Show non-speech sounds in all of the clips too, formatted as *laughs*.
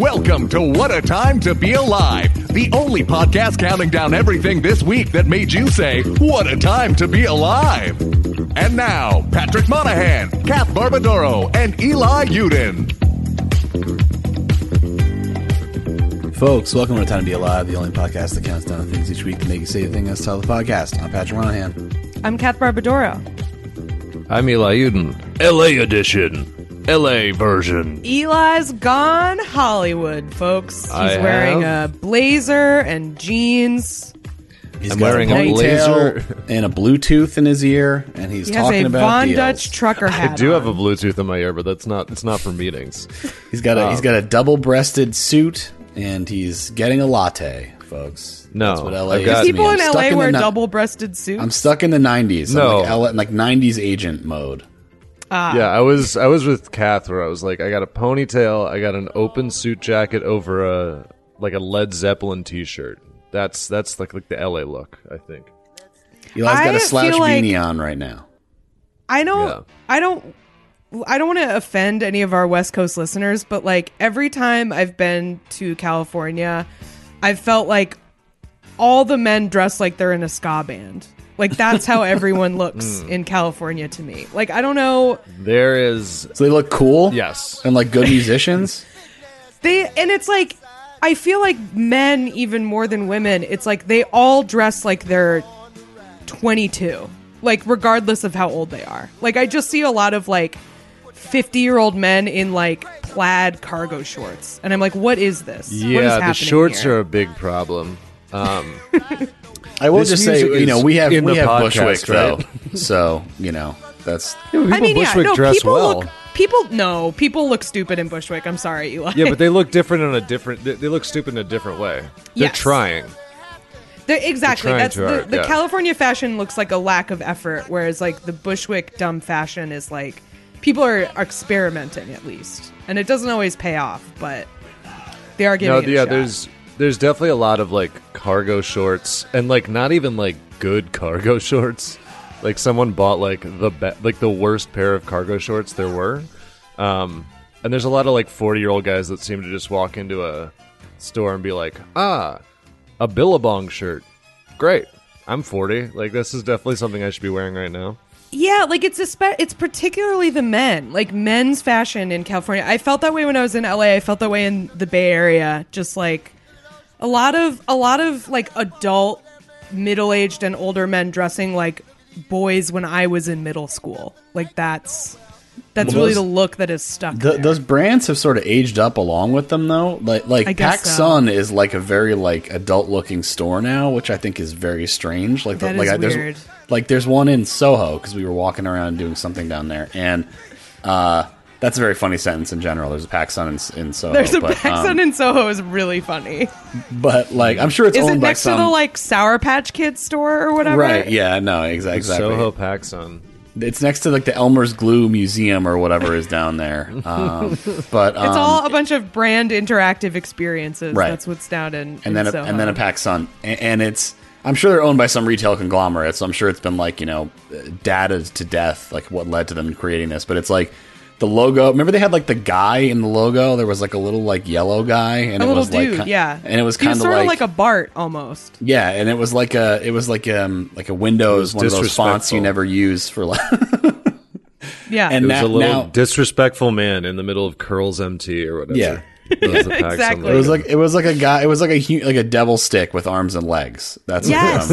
Welcome to What a Time to Be Alive, the only podcast counting down everything this week that made you say, What a Time to Be Alive. And now, Patrick Monahan, Kath Barbadoro, and Eli Yudin. Folks, welcome to Time to Be Alive, the only podcast that counts down things each week to make you say the thing that's title of the podcast. I'm Patrick Monahan. I'm Kath Barbadoro. I'm Eli Yudin. LA edition. LA version. Eli's gone Hollywood, folks. He's I wearing have. a blazer and jeans. He's I'm wearing a ponytail blazer. and a Bluetooth in his ear, and he's He has talking a about Von deals. Dutch trucker hat. I do have a. Bluetooth in my ear, but that's not. It's not for meetings. *laughs* He's got a he's got a double-breasted suit, and he's getting a latte, folks. No, That's what LA I've is got- to. People in LA the wear ni- double-breasted suits. I'm stuck in the '90s. No. I'm like, L- like '90s agent mode. Ah. Yeah, I was. I was with Kath, where I was like, I got a ponytail, I got an open suit jacket over a like a Led Zeppelin T-shirt. That's that's like like the LA look. I think. Eli's got I a slouch feel like- beanie on right now. I don't. Yeah. I don't. I don't want to offend any of our West Coast listeners, but like every time I've been to California, I've felt like all the men dress like they're in a ska band. Like that's how *laughs* everyone looks in California to me. Like I don't know. There is So they look cool, yes. and like good musicians. *laughs* They and it's like I feel like men even more than women. It's like they all dress like they're 22. Like regardless of how old they are. Like I just see a lot of like 50-year-old men in like plaid cargo shorts. And I'm like what is this? What is Yeah, the happening shorts here? are a big problem. Um, *laughs* I will This just say, you know, we have in we the have podcast, Bushwick right? though, so you know that's *laughs* people I mean, yeah, no, dress people well. look people no, people look stupid in Bushwick. I'm sorry, Eli. yeah, but they look *laughs* different in a different. They, they look stupid in a different way. They're Yes. trying. They're- exactly. trying That's the, hard, the yeah. California fashion looks like a lack of effort, whereas like the Bushwick dumb fashion is like people are, are experimenting at least, and it doesn't always pay off, but they are giving No, it a yeah, shot. there's there's definitely a lot of like cargo shorts and like not even like good cargo *laughs* shorts. Like someone bought like the be- like the worst pair of cargo shorts there were. Um, and there's a lot of like 40 year old guys that seem to just walk into a store and be like, ah, a Billabong shirt, great. I'm 40. Like this is definitely something I should be wearing right now. Yeah, like it's a spe- it's particularly the men, like men's fashion in California. I felt that way when I was in LA. I felt that way in the Bay Area. Just like a lot of a lot of like adult, middle aged and older men dressing like boys when I was in middle school. Like that's that's Well, really those- the look that is stuck. the, those brands have sort of aged up along with them though. Like like Pac so. Sun is like a very like adult looking store now, which I think is very strange. Like the, like I, there's like there's one in Soho because we were walking around doing something down there, and uh, that's a very funny sentence in general. There's a Pac Sun in, in Soho. There's a but, PacSun um, in Soho is really funny. but like I'm sure it's Is owned it by next some to the like Sour Patch Kids store or whatever? right. Yeah, no, exa- exactly. Soho PacSun. It's next to like the Elmer's Glue Museum or whatever is down there. *laughs* Um, but um, It's all a bunch of brand interactive experiences. Right. That's what's down in, in and then a, Soho. and then a Pac Sun, and, and it's I'm sure they're owned by some retail conglomerate, so I'm sure it's been like you know data to death, like what led to them creating this. But it's like the logo. Remember they had like the guy in the logo. There was like a little like yellow guy, and a it little was dude, like yeah, and it was kind of sort like, of like a Bart almost. yeah, and it was like a it was like um like a Windows It was one of those fonts you never use for like *laughs* Yeah, And It was now- a little now- disrespectful man in the middle of Curlz MT or whatever. Yeah. That was the *laughs* PacSun Exactly. it was like it was like a guy it was like a hu- like a devil stick with arms and legs. That's what, yes.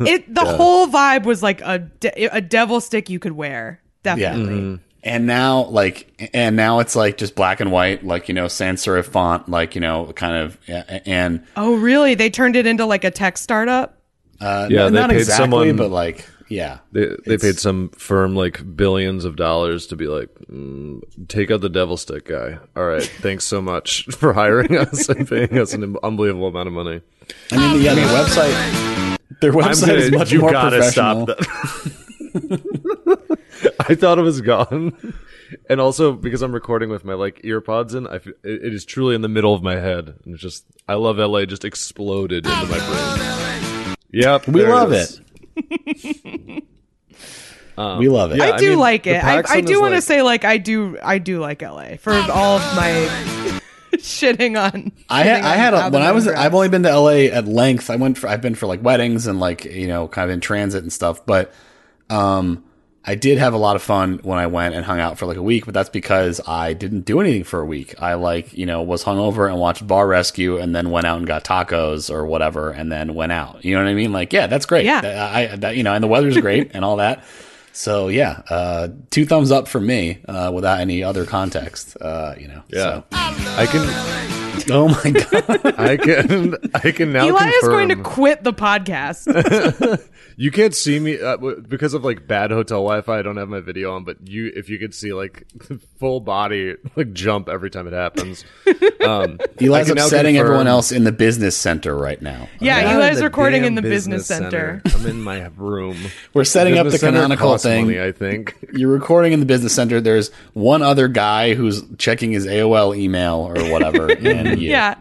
it the whole vibe was like a de- a devil stick you could wear. Definitely. Yeah. And now, like, and now it's like just black and white, like you know, sans serif font, like you know, kind of, and Oh, really? They turned it into like a tech startup. uh, Yeah, n- they not paid exactly, someone- but like, yeah. They they paid some firm like billions of dollars to be like, mm, take out the devil stick guy. All right, *laughs* thanks so much for hiring us and paying us an unbelievable amount of money. I mean, yeah, their website. Their website is much you more gotta professional. stop that. *laughs* I thought it was gone, and also because I'm recording with my like earpods in, I f- it, it is truly in the middle of my head, and it's just I love LA just exploded into my brain. Yep, We love is. it. *laughs* we love it. yeah. I I do mean, like it. I, I do want to like- say like I do I do like LA for all of my *laughs* shitting on. I had, shitting I had a, when I was men I've only been to LA at length. I went for I've been for like weddings and like you know kind of in transit and stuff. But um, I did have a lot of fun when I went and hung out for like a week. But that's because I didn't do anything for a week. I like you know was hungover and watched Bar Rescue and then went out and got tacos or whatever and then went out. You know what I mean? Like yeah, that's great. Yeah. I that, you know and the weather's great and all that. So yeah, uh, two thumbs up for me uh, without any other context. Uh, you know. Yeah, So. I can, *laughs* Oh my god. I can, I can now. Eli is going to quit the podcast. *laughs* You can't see me uh, because of like bad hotel Wi-Fi. I don't have my video on, but you, if you could see like *laughs* full body like jump every time it happens. Um, I Eli's can upsetting everyone else in the business center right now. yeah, I'm Eli's recording in the business, center. I'm in my room. We're setting up the canonical costs thing. Money, I think. *laughs* You're recording in the business center. There's one other guy who's checking his AOL email or whatever, *laughs* and you. Yeah,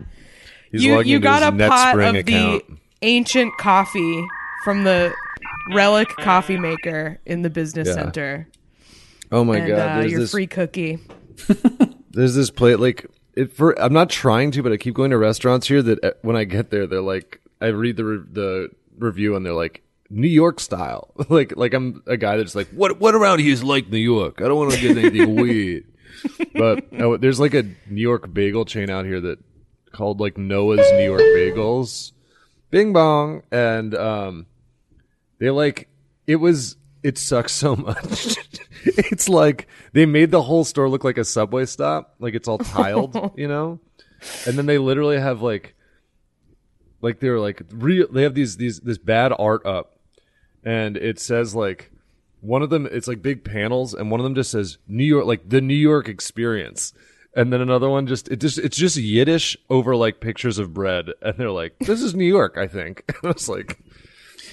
He's you logging you got his a pot NetSpring of the ancient coffee from the relic coffee maker in the business Yeah. center, Oh my and god! uh, your this free cookie. *laughs* there's this plate like it for i'm not trying to but i keep going to restaurants here that uh, when i get there they're like i read the re- the review and they're like new york style. *laughs* Like like i'm a guy that's like what what around here is like new york? I don't want to get anything *laughs* weird. But oh, there's like a new york bagel chain out here that called like noah's new york bagels. Bing bong. And um they like it was it sucks so much. *laughs* It's like they made the whole store look like a subway stop. Like it's all tiled you know? And then they literally have like like they're like real they have these these this bad art up and it says like one of them it's like big panels and one of them just says new york like the new york experience and then another one just it just it's just yiddish over like pictures of bread *laughs* and they're like this is new york i think *laughs* i was like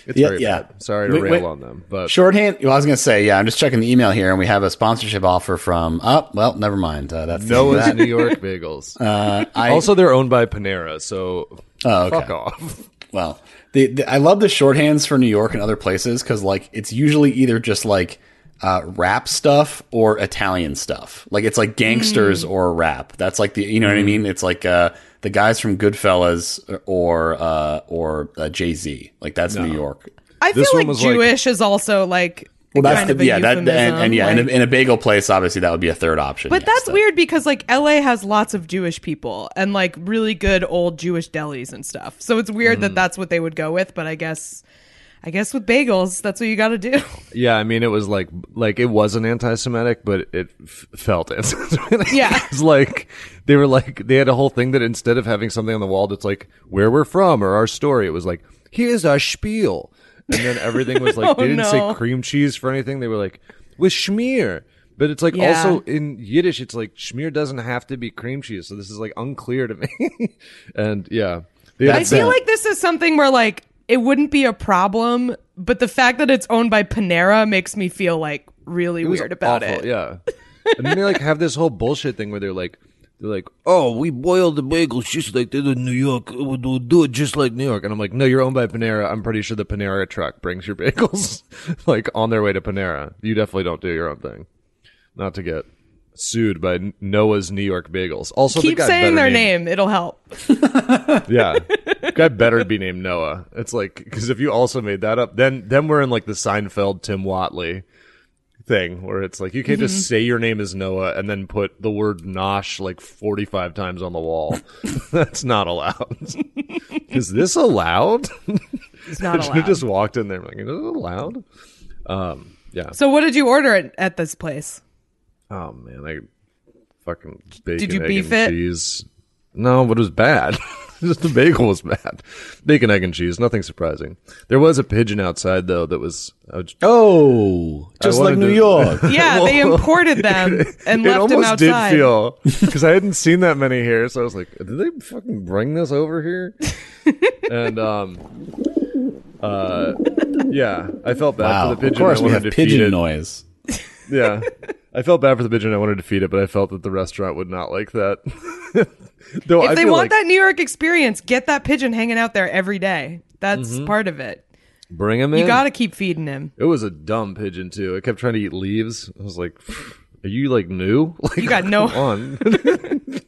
it's Yeah, very yeah. bad sorry to Wait, rail wait. on them but Shorthand. Well, I was gonna say, yeah. I'm just checking the email here, and we have a sponsorship offer from. Oh, well, never mind. Uh, that's noah's that. new york bagels *laughs* Uh, I, also they're owned by panera so Oh, okay. fuck off Well, the, the I love the shorthands for New York and other places because like it's usually either just like uh, rap stuff or Italian stuff. Like it's like gangsters or rap. That's like the you know what I mean. It's like uh, the guys from Goodfellas or uh, or uh, Jay Z. Like that's New York. I feel This one like was like- Jewish is also like Well, that's kind the of a yeah that and, and yeah in, a, in a bagel place obviously that would be a third option. But yes, that's that- weird because like LA has lots of Jewish people and like really good old Jewish delis and stuff. So it's weird Mm. that that's what they would go with, but I guess I guess with bagels, that's what you got to do. *laughs* Yeah, I mean, it was like like it wasn't anti-Semitic, but it f- felt anti-Semitic. *laughs* Yeah. it's like they were like they had a whole thing that instead of having something on the wall that's like where we're from or our story, it was like here's our spiel, and then everything was like *laughs* Oh, they didn't no. say cream cheese for anything. They were like with schmear. But it's like Yeah. also in Yiddish, it's like schmear doesn't have to be cream cheese, so this is like unclear to me. *laughs* and yeah, I feel like this is something where like it wouldn't be a problem, but the fact that it's owned by Panera makes me feel like really weird about awful, it. Yeah. and then they like have this whole bullshit thing where they're like, they're like, oh, we boil the bagels just like they do in New York. We'll do- do it just like New York. And I'm like, no, you're owned by Panera. I'm pretty sure the Panera truck brings your *laughs* bagels *laughs* like on their way to Panera. You definitely don't do your own thing. Not to get sued by Noah's New York Bagels. Also, the Keep guy saying their name- name, it'll help. *laughs* yeah, guy better be named Noah. It's like because if you also made that up, then then we're in like the Seinfeld Tim Whatley thing where it's like you can't Mm-hmm. just say your name is Noah and then put the word Nosh like forty five times on the wall. *laughs* *laughs* That's not allowed. *laughs* is this allowed? It's not allowed. have just walked in there like, is it allowed? Um, yeah. So what did you order at, at this place? Oh man, I fucking bacon, you egg, beef and it? cheese. No, but it was bad. *laughs* Just the bagel was bad. Bacon, egg, and cheese. Nothing surprising. There was a pigeon outside though that was. Was Oh, just like New to- York. *laughs* Yeah, they imported them *laughs* and it left almost them outside. did feel because I hadn't seen that many here, so I was like, "Did they fucking bring this over here?" and um, uh, yeah, I felt bad wow. for the pigeon. Of course, I we have pigeon noise. Yeah, I felt bad for the pigeon. I wanted to feed it, but I felt that the restaurant would not like that. *laughs* Though If I they want like that New York experience, get that pigeon hanging out there every day. That's Mm-hmm. part of it. bring him in. You got to keep feeding him. It was a dumb pigeon too. It kept trying to eat leaves. I was like, "Are you like new? *laughs* Like, You got no- on." *laughs*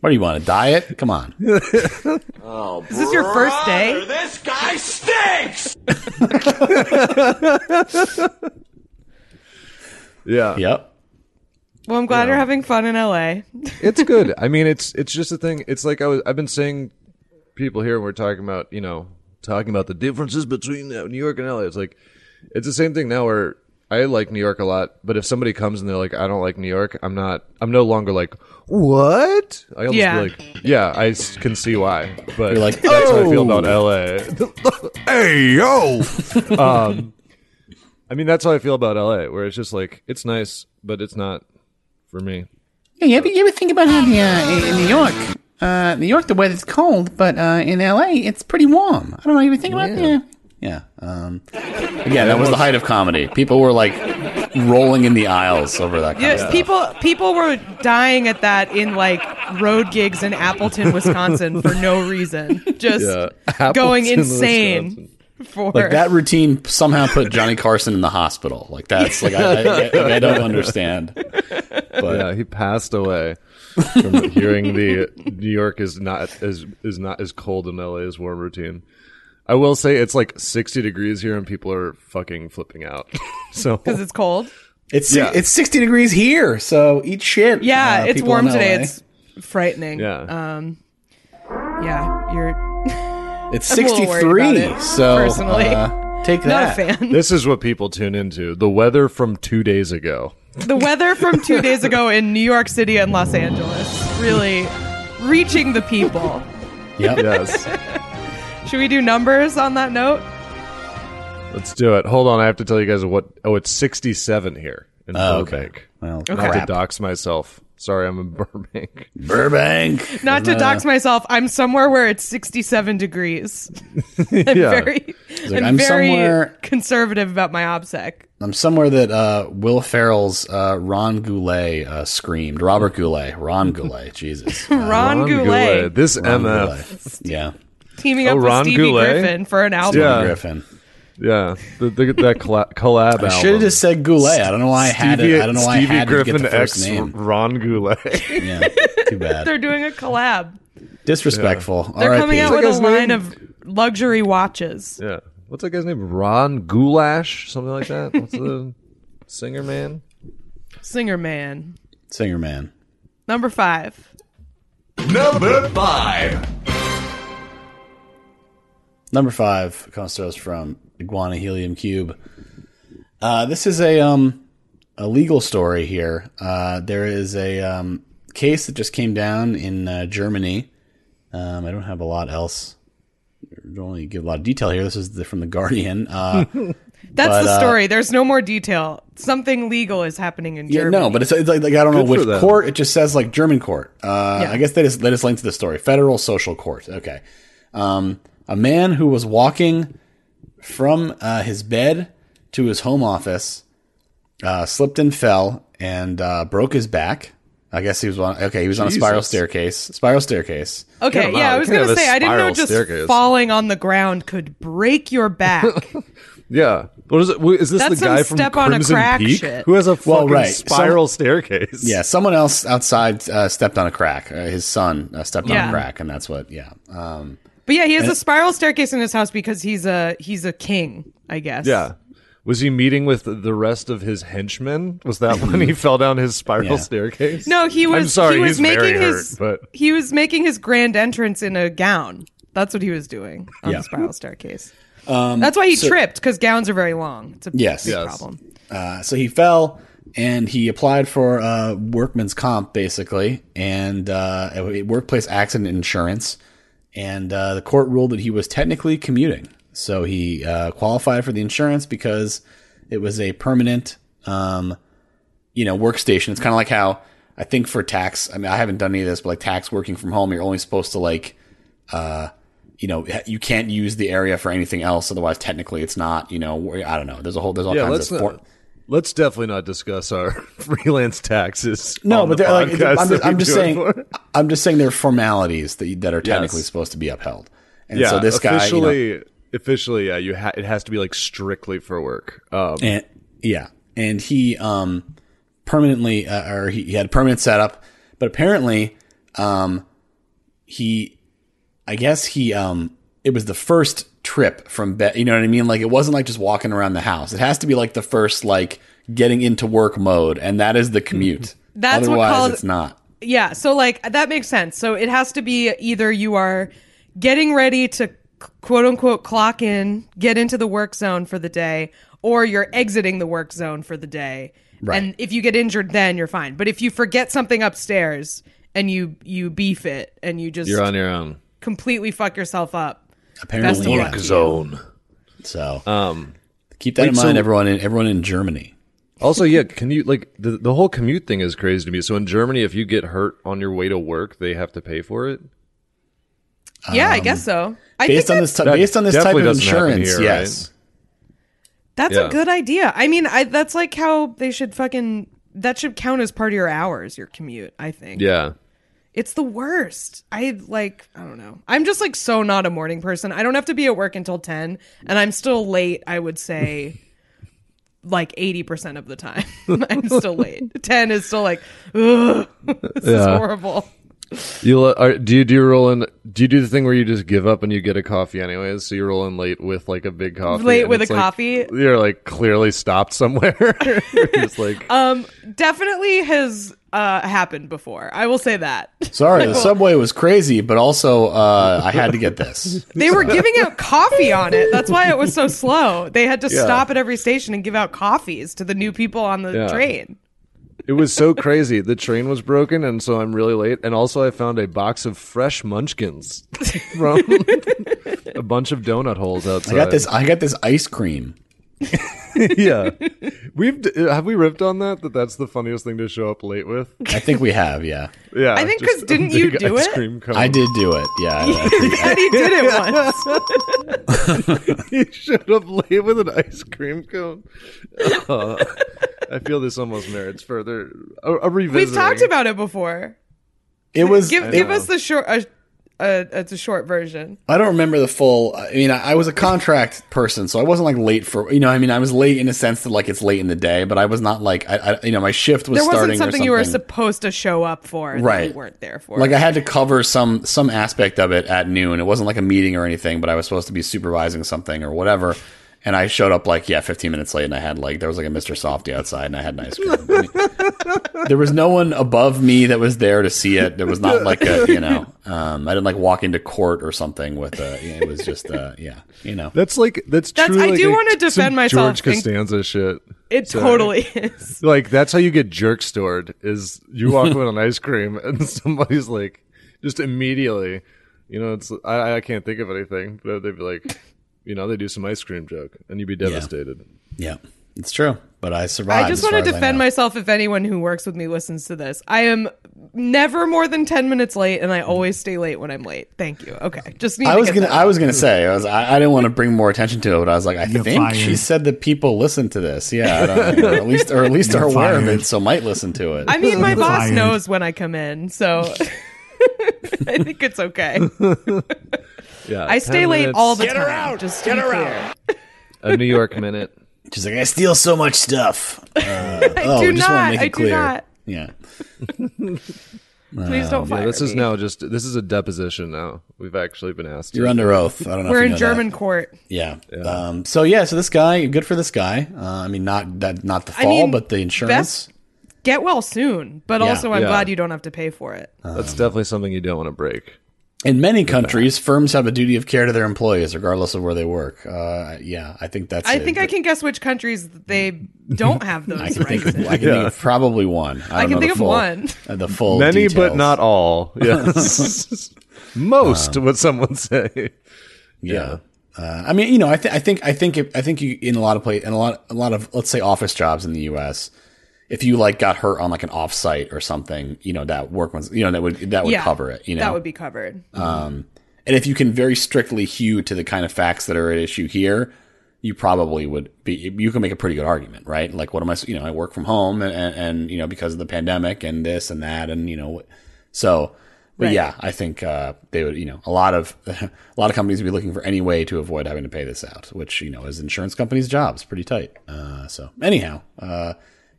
What do you want? A diet? Come on. Is this your first day? This guy stinks! yeah, Yep. Well, I'm glad you're having fun in LA. it's good. *laughs* I mean, it's it's just a thing. It's like I was. I've been saying, people here. We're talking about you know talking about the differences between New York and LA. It's like it's the same thing now. Where I like New York a lot, but if somebody comes and they're like, I don't like New York, I'm not. I'm no longer like what. I almost Yeah. be like, yeah, I can see why. But You're like, that's how I feel "Oh." about LA. *laughs* hey yo. *laughs* um, I mean, that's how I feel about LA. Where it's just like it's nice, but it's not for me. Yeah, you ever, you ever think about how the, uh, in- in New York, uh, New York, the weather's cold, but uh, in LA, it's pretty warm. I don't know. You ever think about that? Yeah. Um, again, that was the height of comedy. People were like rolling in the aisles over that kind of Yeah, stuff. people people were dying at that in like road gigs in Appleton, Wisconsin for no reason. Just Yeah. going insane Wisconsin. for like that routine somehow put Johnny Carson in the hospital. Like that's like I, I, I, I don't understand. *laughs* But Yeah, he passed away from hearing the *laughs* New York is not as is not as cold in LA as warm routine. I will say it's like 60 degrees here and people are fucking flipping out. *laughs* so because it's cold. it's Yeah. it's sixty degrees here, so eat shit. Yeah, uh, it's warm today. It's frightening. yeah. Um, yeah, you're it's I'm a little sixty worried three. about it, So personally. uh, take not that. a fan. *laughs* this is what people tune into. The weather from 2 days ago. the weather from two days ago in New York City and Los Angeles really reaching the people. Yep. *laughs* Yes. Should we do numbers on that note? Let's do it. Hold on, I have to tell you guys what Oh, it's 67 here in Oh, okay. Burbank. Well, oh, Not have to dox myself. Sorry, I'm in *laughs* Burbank. Burbank. Not to dox myself, I'm somewhere where it's 67 degrees. *laughs* I'm Yeah. very, like, I'm, I'm very somewhere- conservative about my opsec. I'm somewhere that uh, Will Ferrell's uh, Ron Goulet uh, screamed. Robert Goulet. Ron Goulet. *laughs* Jesus. Uh, Ron, Goulet, This Ron MF. Goulet. Yeah. teaming Oh, up with Ron Stevie Goulet? Griffin for an album. Yeah. Griffin. Yeah, the, the, that colla- collab I should have just said Goulet. I don't know why I had it. I don't know why Stevie I had Griffin to get the first X name. Ron Goulet. Yeah. Too *laughs* bad. They're doing a collab. Disrespectful. They're R.I.P. coming out with a line name? of luxury watches. yeah, what's that guy's name? Ron Goulash, something like that. What's the singer man? Singer man. Singer man. Number five. Number five. Number five comes to us from Iguana Helium Cube. Uh, this is a um a legal story here. Uh, there is a um, case that just came down in uh, Germany. Um, I don't have a lot else. I don't really give a lot of detail here. This is the, from the Guardian. Uh, *laughs* That's But, the uh, story. There's no more detail. Something legal is happening in Yeah, Germany. no, but it's, it's like, like I don't know Good for which court. It just says like German court. Uh, Yeah. I guess they just they just linked to the story. Federal Social Court. Okay. Um, a man who was walking from uh, his bed to his home office uh, slipped and fell and uh, broke his back. I guess he was on. Okay, he was on a spiral staircase. Spiral staircase. Okay, Get 'em yeah. I was gonna say I didn't know just staircase. falling on the ground could break your back. *laughs* Yeah, what is it? wh- Is this That's the guy some from step on a Crimson crack Peak shit. who has a fucking Well, right. spiral staircase? Yeah, someone else outside uh, stepped on a crack. Uh, his son uh, stepped on a crack, and that's what. Yeah. Um, but yeah, he has a spiral staircase in his house because he's a he's a king, I guess. yeah. Was he meeting with the rest of his henchmen? Was that when he *laughs* fell down his spiral Yeah. staircase? No, he was. I'm sorry, he was he's making very his. hurt, but he was making his grand entrance in a gown. That's what he was doing on Yeah. the spiral staircase. That's why he tripped because gowns are very long. It's a Yes. big Yes. problem. Uh, so he fell and he applied for uh, workman's comp basically and uh, a workplace accident insurance and uh, the court ruled that he was technically commuting, so he uh, qualified for the insurance because it was a permanent, um, you know, workstation. It's kind of like how I think for tax. I mean, I haven't done any of this, but like tax working from home, you're only supposed to like, uh, you know, you can't use the area for anything else. Otherwise, technically, it's not. You know, I don't know. There's a whole. There's all Yeah, kinds of. not, let's definitely not discuss our *laughs* freelance taxes. No, but the they're like, I'm, just, I'm just saying. I'm just saying there are formalities that that are technically Yes. supposed to be upheld. And Yeah, so this guy, you know, officially, officially, yeah, you ha- it has to be like strictly for work. Um, and yeah, and he um permanently uh, or he, he had a permanent setup, but apparently um he, I guess he um it was the first trip from bed. You know what I mean? Like it wasn't like just walking around the house. It has to be like the first like getting into work mode, and that is the commute. That's what Otherwise, called- it's not. Yeah, so like that makes sense. So it has to be either you are getting ready to quote unquote clock in, get into the work zone for the day, or you're exiting the work zone for the day. Right. And if you get injured then you're fine. But if you forget something upstairs and you you beef it and you just you're on your own. completely fuck yourself up. Apparently, Best of yeah. luck to you. Zone. So Um, keep that wait, in mind, so- everyone. In, everyone in Germany. Also, yeah, can you like the the whole commute thing is crazy to me. So in Germany, if you get hurt on your way to work, they have to pay for it. Yeah, I guess so. I Um, Based think on this, t- based on this type of insurance, here, yes. that's Yeah. a good idea. I mean, I that's like how they should fucking that should count as part of your hours, your commute, I think. Yeah, It's the worst. I like, I don't know. I'm just like so not a morning person. I don't have to be at work until 10, and I'm still late, I would say, *laughs* like 80% of the time. *laughs* I'm still late. 10 is still like, ugh, *laughs* this is horrible. You are, do you do you roll in? Do you do the thing where you just give up and you get a coffee anyways? So you roll in late with like a big coffee. Late with a like- coffee? You're like clearly stopped somewhere. *laughs* You're just *laughs* like Um, definitely has uh happened before. I will say that. Sorry, *laughs* the subway was crazy, but also uh, I had to get this. They were giving out coffee on it. That's why it was so slow. They had to Yeah. stop at every station and give out coffees to the new people on the Yeah. train. It was so crazy. The train was broken, and so I'm really late. And also, I found a box of fresh Munchkins *laughs* from a bunch of donut holes outside. I got this. I got this ice cream. *laughs* yeah, we've have we ripped on that? That that's the funniest thing to show up late with. *laughs* I think we have. Yeah, Yeah, I think just 'cause a didn't you do it? cream cone. I did do it. Yeah, I- *laughs* I- he did it once. he showed up late with an ice cream cone. Uh, I feel this almost merits further a, a We've talked about it before. it was. Give give us the short. Uh, uh, it's a short version. I don't remember the full. I mean, I, I was a contract person, so I wasn't like late for. You know, I mean, I was late in a sense that like it's late in the day, but I was not like. I, I you know, my shift was There wasn't starting. something, or you were supposed to show up for, Right. you weren't there for. Like I had to cover some some aspect of it at noon. It wasn't like a meeting or anything, but I was supposed to be supervising something or whatever. And I showed up like yeah, 15 minutes late, and I had like there was like a Mr. Softy outside, and I had an ice cream. *laughs* There was no one above me that was there to see it. There was not like a you know, um, I didn't like walk into court or something with a. It was just uh, yeah, you know. That's like that's, That's- truly I like do a- wanna defend some myself. George Costanza shit. it Sorry. totally is. *laughs* Like that's how you get jerk stored. Is you walk with an ice cream *laughs* and somebody's like, just immediately, you know, it's I I can't think of anything, but they'd be like, you know, they do some ice cream joke and you'd be devastated. Yeah, it's true. But I survived. I just want to defend myself if anyone who works with me listens to this. I am never more than 10 minutes late and I always stay late when I'm late. Thank you. Okay. Just need I to was gonna. I was gonna say. I was. I, I didn't want to bring more attention to it, but I was like, I You're think fired. she said that people listen to this. Yeah, I don't *laughs* know. at least, or at least are You're aware of it, so might listen to it. I mean, my You're boss fired. knows when I come in, so *laughs* I think it's okay. *laughs* Yeah, I 10 stay late minutes, all the Get her time. out! Just to Get her clear. *laughs* a New York minute. She's like, I steal so much stuff. *laughs* Uh, oh, do just want not. to make it I do clear. not. Yeah. Please don't fire Yeah, this is now just this is a deposition. Now we've actually been asked. You're to. under oath. I don't know. We're if you in know German that. court. Yeah. Um, so yeah. So this guy, good for this guy. Uh, I mean, not that, not the I fall, mean, but the insurance. best- Get well soon, but Yeah. also I'm Yeah. glad you don't have to pay for it. That's definitely something you don't want to break. In many countries, firms have a duty of care to their employees, regardless of where they work. Uh, yeah, I think that's. I it. think I can guess which countries they don't have *laughs* those I can think of. I can think of probably one. I, I can think the of one. uh, the full Many, details. but not all. *laughs* Yes. *laughs* Most would someone say. Yeah. Uh, I mean, you know, I, th- I think, I think, if, I think you in a lot of play, in a lot, a lot of, let's say, office jobs in the U.S. If you like got hurt on like an offsite or something, you know, that work ones, you know, that would that would yeah, cover it. You know, that would be covered. Um, and if you can very strictly hew to the kind of facts that are at issue here, you probably would be. You can make a pretty good argument, right? Like, what am I? You know, I work from home, and, and, and you know, because of the pandemic and this and that, and you know, so. But Right. yeah, I think uh, they would. You know, a lot of *laughs* a lot of companies would be looking for any way to avoid having to pay this out, which you know is insurance companies' jobs. Pretty tight. Uh, so anyhow, uh,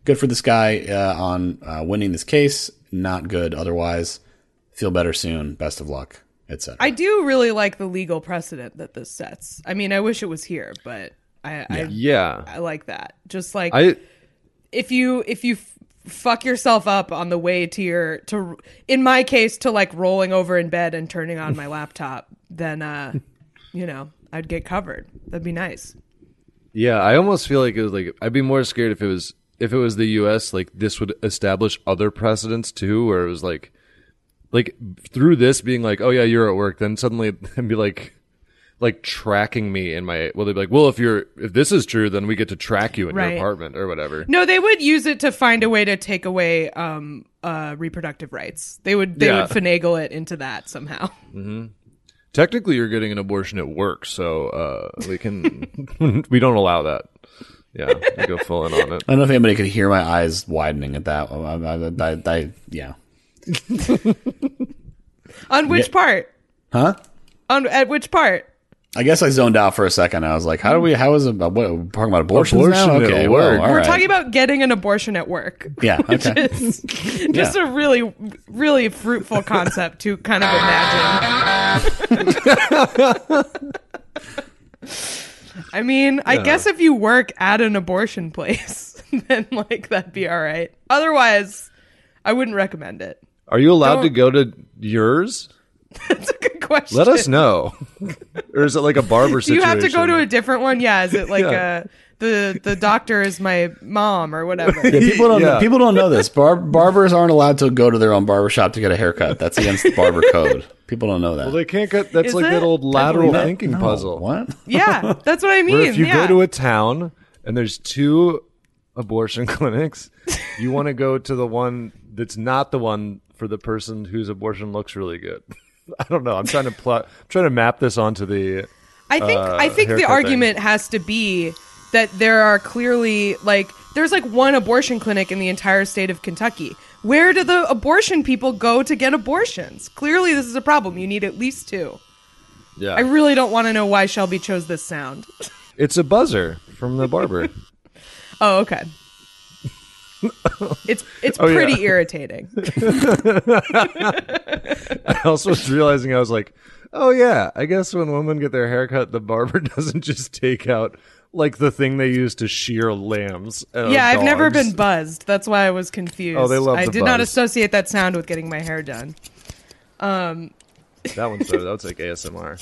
good for this guy uh, on uh, winning this case. Not good otherwise. Feel better soon. Best of luck, etc. I do really like the legal precedent that this sets. I mean, I wish it was here, but I I, Yeah. I like that. Just like I if you if you f- fuck yourself up on the way to your to in my case to like rolling over in bed and turning on my *laughs* laptop, then uh you know, I'd get covered. That'd be nice. Yeah, I almost feel like it was like I'd be more scared if it was if it was the U.S. Like this would establish other precedents too, where it was like, like through this being like, oh yeah, you're at work, then suddenly *laughs* it'd be like, like tracking me in my. Well, they'd be like, well, if you're if this is true, then we get to track you in Right. your apartment or whatever. No, they would use it to find a way to take away um uh reproductive rights. They would they Yeah. would finagle it into that somehow. Technically, you're getting an abortion at work, so uh, we can *laughs* we don't allow that. Yeah, we go full in on it. *laughs* I don't know if anybody could hear my eyes widening at that. I, I, I, I- yeah. *laughs* On which Yeah. part? Huh? On at which part? I guess I zoned out for a second. I was like, "How do we? How is it? What, we're talking about abortions Abortion now? Okay, well, We're right. talking about getting an abortion at work. Yeah. *laughs* Okay. Just, just a really, really fruitful concept to kind of imagine. I mean, I guess if you work at an abortion place, *laughs* then like that'd be all right. Otherwise, I wouldn't recommend it. Are you allowed Don't- to go to yours? *laughs* That's a good question. Let us know. or is it like a barber Do situation? you have to go to a different one? Yeah. Is it like Yeah. uh the the doctor is my mom or whatever? Yeah, people don't. Yeah. People don't know this. Bar- barbers aren't allowed to go to their own barber shop to get a haircut. That's against the barber code. People don't know that. Well, they can't get. That's Is like it? that old lateral No, thinking no. puzzle. What? Yeah, that's what I mean. *laughs* Where if you yeah. go to a town and there's two abortion *laughs* clinics, you want to go to the one that's not the one for the person whose abortion looks really good. *laughs* I don't know. I'm trying to plot. I'm trying to map this onto the. I think uh, I think the argument has to be that there are clearly like there's like one abortion clinic in the entire state of Kentucky. Where do the abortion people go to get abortions? Clearly this is a problem. You need at least two. Yeah, I really don't want to know why Shelby chose this sound. it's a buzzer from the barber. *laughs* Oh, okay. It's it's Oh, yeah. pretty irritating. *laughs* I also was realizing I was like, oh yeah, I guess when women get their haircut, the barber *laughs* doesn't just take out like the thing they use to shear lambs. uh, yeah, I've never been buzzed. That's why I was confused. Oh, they love I the did not associate that sound with getting my hair done. Um, *laughs* That one's better. That's like ASMR.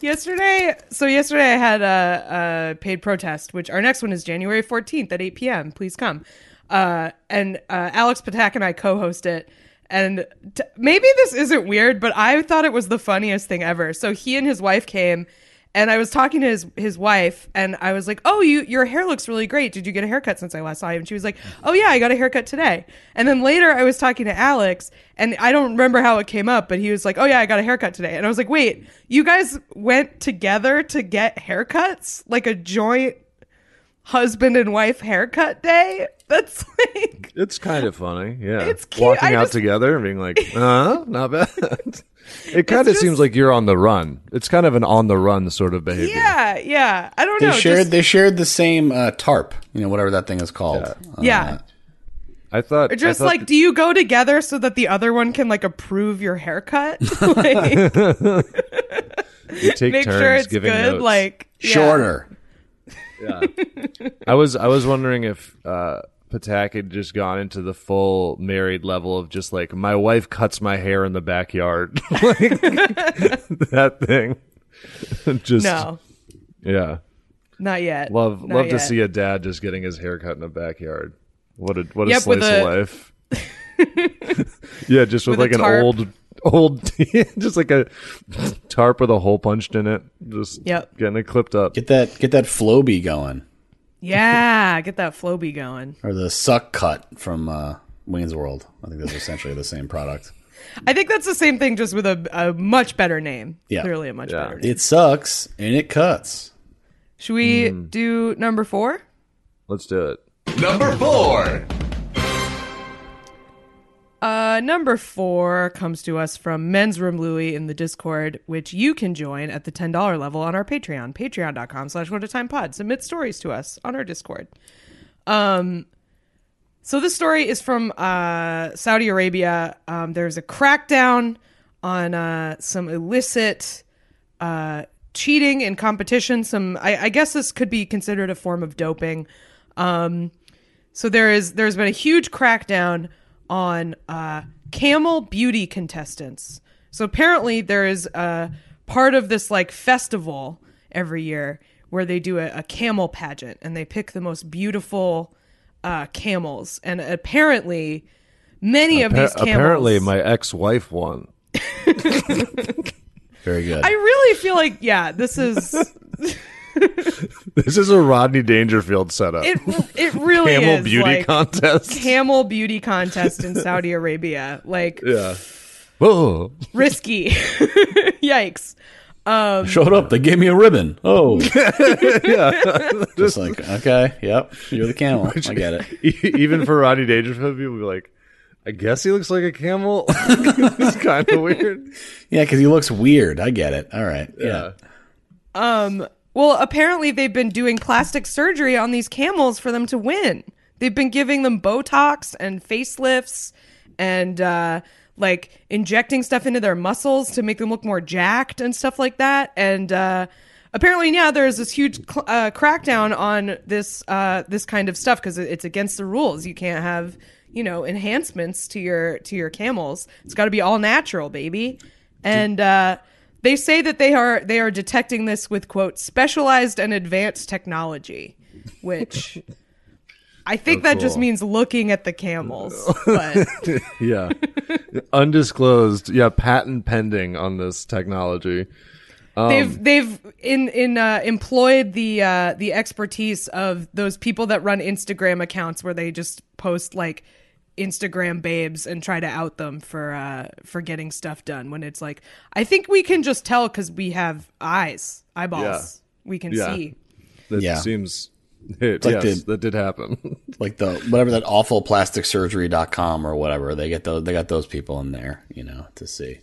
Yesterday, so yesterday I had a, a paid protest, which our next one is January 14th at 8 p.m. Please come. Uh, and uh, Alex Patak and I co host it. And t- maybe this isn't weird, but I thought it was the funniest thing ever. So he and his wife came, and I was talking to his his wife, and I was like, "Oh, you your hair looks really great. Did you get a haircut since I last saw you?" And she was like, "Oh yeah, I got a haircut today." And then later, I was talking to Alex, and I don't remember how it came up, but he was like, "Oh yeah, I got a haircut today." And I was like, "Wait, you guys went together to get haircuts, like a joint husband and wife haircut day?" That's like It's kind of funny, yeah. It's cute. Walking I out just- together and being like, *laughs* "Uh, not bad." *laughs* it kind of just- seems like you're on the run. It's kind of an on the run sort of behavior. yeah, yeah. I don't They know. shared. just- they shared the same uh, tarp. You know, whatever that thing is called. Uh, yeah. I thought Or just I thought like, do you go together so that the other one can like approve your haircut? *laughs* like, you take make turns sure it's giving good. notes. Like yeah. Shorter. Yeah. I was I was wondering if uh, Patak had just gone into the full married level of just like my wife cuts my hair in the backyard, *laughs* like *laughs* that thing. *laughs* just No, yeah, not yet. love Not love to see a dad just getting his hair cut in the backyard. What a what a Yep, slice with of life. yeah, just with, With like an old old, just like a tarp with a hole punched in it. Just Yep. getting it clipped up. Get that get that Flowbee going, Yeah, get that Flowbee going. or the suck cut from uh, Wayne's World. I think that's essentially the same product. I think that's the same thing, just with a, a much better name. Yeah. Clearly a much Yeah. better name. It sucks and it cuts. Should we Hmm. do number four? Let's do it. Number four. Uh, number four comes to us from Men's Room Louie in the Discord, which you can join at the $10 level on our Patreon, patreon.com slash one at time pod. Submit stories to us on our Discord. Um, so this story is from uh, Saudi Arabia. Um, there's a crackdown on uh, some illicit uh, cheating in competition. Some, I, I guess this could be considered a form of doping. Um, so there is there's been a huge crackdown on uh, camel beauty contestants. So apparently there is a part of this like festival every year where they do a, a camel pageant and they pick the most beautiful uh, camels. And apparently many of Appa- these camels. apparently, my ex-wife won. *laughs* Very good. I really feel like yeah, this is *laughs* This is a Rodney Dangerfield setup. it. It really Camel is beauty like contest. camel beauty contest in Saudi Arabia. Like yeah. Whoa. risky. *laughs* Yikes. Um, Showed up. They gave me a ribbon. Oh, *laughs* yeah. Just like okay, yep. You're the camel. I get it. Even for Rodney Dangerfield, people be like, I guess he looks like a camel. it's kind of weird. Yeah, because he looks weird. I get it. All right. Yeah. Yeah. Um, Well, apparently they've been doing plastic surgery on these camels for them to win. They've been giving them Botox and facelifts and uh, like injecting stuff into their muscles to make them look more jacked and stuff like that. And uh, apparently, yeah, there's this huge uh, crackdown on this uh, this kind of stuff because it's against the rules. You can't have you know enhancements to your to your camels. It's got to be all natural, baby. And uh, they say that they are they are detecting this with quote specialized and advanced technology, which I think that just means looking at the camels. *laughs* But Yeah. Undisclosed. Yeah. Patent pending on this technology. they've they've in in uh, employed the uh, the expertise of those people that run Instagram accounts where they just post like Instagram babes and try to out them for uh, for getting stuff done. When it's like, I think we can just tell because we have eyes, eyeballs. Yeah. We can Yeah. see. That Yeah. seems. *laughs* It, like yes, the- that did happen. *laughs* Like the whatever that awful plastic surgery.com or whatever. They get those. They got those people in there. You know to see.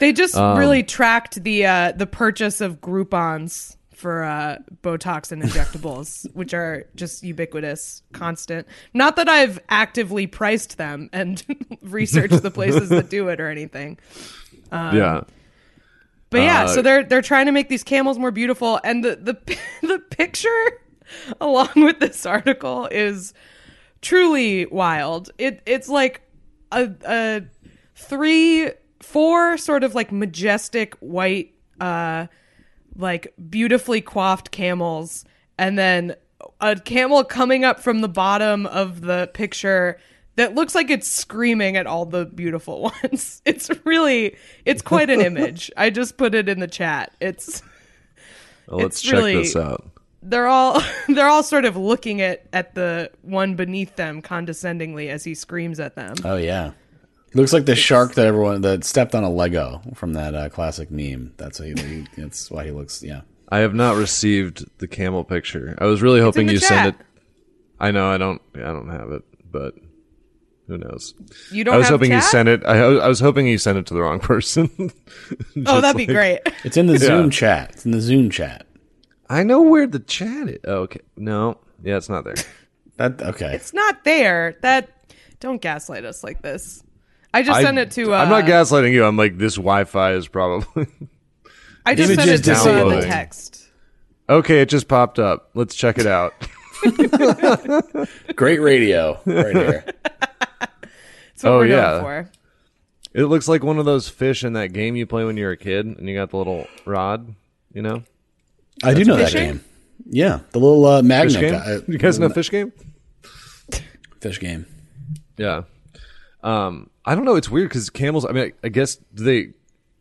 They just really tracked the uh, the purchase of Groupons for uh, Botox and injectables, *laughs* which are just ubiquitous, constant. Not that I've actively priced them and *laughs* researched the places that do it or anything. yeah. But yeah, Uh, so they're they're trying to make these camels more beautiful, and the the *laughs* the picture along with this article is truly wild. It it's like a a three four sort of like majestic white uh like beautifully coiffed camels and then a camel coming up from the bottom of the picture that looks like it's screaming at all the beautiful *laughs* ones. It's really it's quite an image. I just put it in the chat. It's Well, let's It's check really- this out. they're all *laughs* they're all sort of looking at at the one beneath them condescendingly as he screams at them. Oh yeah. He looks like the shark that everyone that stepped on a Lego from that uh, classic meme. That's why he, that's why he looks. Yeah. I have not received the camel picture. I was really hoping you chat. send it. I know I don't. I don't have it, but who knows? You don't I was have hoping you sent it. I, I was hoping you sent it to the wrong *laughs* person. Oh, that'd be great. It's in the *laughs* Zoom chat. It's in the Zoom chat. I know where the chat is. Oh, okay, no, yeah, it's not there. That okay. It's not there. That don't gaslight us like this. I just I, sent it to. Uh, I'm not gaslighting you. I'm like this Wi-Fi is probably. *laughs* I just sent Images it to uh, the text. okay, it just popped up. Let's check it out. Great radio right here. *laughs* That's what Oh, we're yeah. going for. It looks like one of those fish in that game you play when you're a kid, and you got the little rod. You know, I do know that Fishing? game. Yeah, the little uh, fish magnet game. guy- you guys know fish game? fish game. Yeah. Um, I don't know. It's weird because camels. I mean, I, I guess do they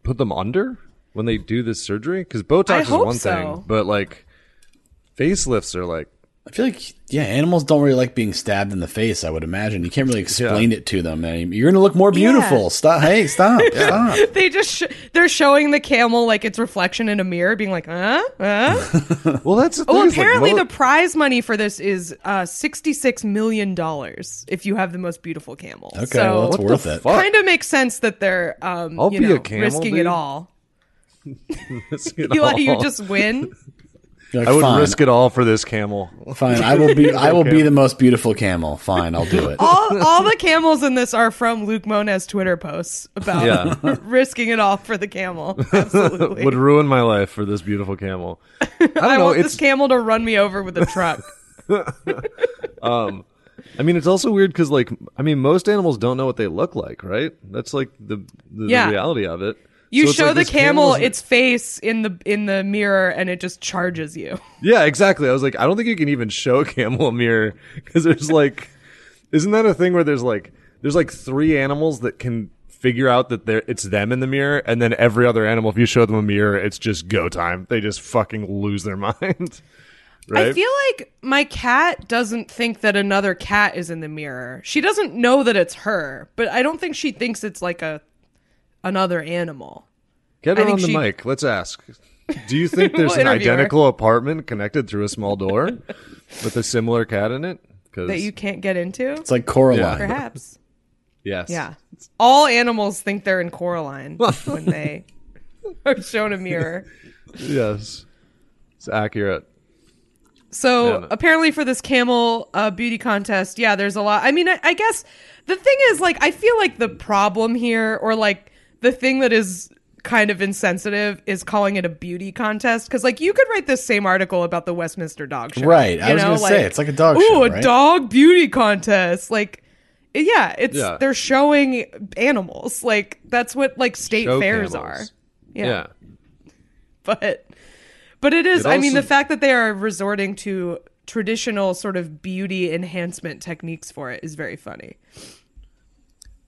put them under when they do this surgery? Because Botox I is one so. thing, but like facelifts are like I feel like yeah, animals don't really like being stabbed in the face. I would imagine you can't really explain it to them. I you're going to look more beautiful. Yeah. Stop! Hey, stop! *laughs* Stop! *laughs* They just sh- they're showing the camel like its reflection in a mirror, being like, "Huh, huh." *laughs* well. That's the oh, thing, is, like, apparently mo- the prize money for this is uh, sixty six million dollars if you have the most beautiful camel. Okay, so well, that's worth it. kind of makes sense that they're um, I'll you be a know, camel, risking dude. it all. Risk it You, you just win. You're like, I would fine, risk it all for this camel. Fine, I will be. *laughs* I will be the most beautiful camel. Fine, I'll do it. *laughs* all all the camels in this are from Luke Moniz Twitter posts about Yeah. *laughs* risking it all for the camel. Absolutely. Would ruin my life for this beautiful camel. I don't I know. want It's this camel to run me over with a truck. um, I mean, it's also weird because, like, I mean, most animals don't know what they look like, right? That's like the the, the reality of it. You So show like the camel its face in the in the mirror, and it just charges you. *laughs* Yeah, exactly. I was like, I don't think you can even show a camel a mirror *laughs* because there's like, isn't that a thing where there's like, there's like three animals that can figure out that they're it's them in the mirror, and then every other animal, if you show them a mirror, it's just go time. They just fucking lose their *laughs* mind. right? I feel like my cat doesn't think that another cat is in the mirror. She doesn't know that it's her, but I don't think she thinks it's like a another animal. Get I her on the she- mic. Let's ask. Do you think *laughs* there's We'll an interview her. identical apartment connected through a small door with a similar cat in it? Because That you can't get into? It's like Coraline. Perhaps. yes, Yeah. All animals think they're in Coraline *laughs* when they *laughs* are shown a mirror. yes, it's accurate. So Yeah, apparently, for this camel uh, beauty contest, yeah, there's a lot. I mean, I, I guess the thing is, like, I feel like the problem here, or like the thing that is kind of insensitive, is calling it a beauty contest. Because, like, you could write this same article about the Westminster Dog Show, Right, I was know? gonna say, it's like a dog show. Ooh, show, a right? dog beauty contest, like. Yeah, it's Yeah. they're showing animals. Like that's what like state Show fairs camels. are. Yeah. yeah. but but it is It i mean the fact that they are resorting to traditional sort of beauty enhancement techniques for it is very funny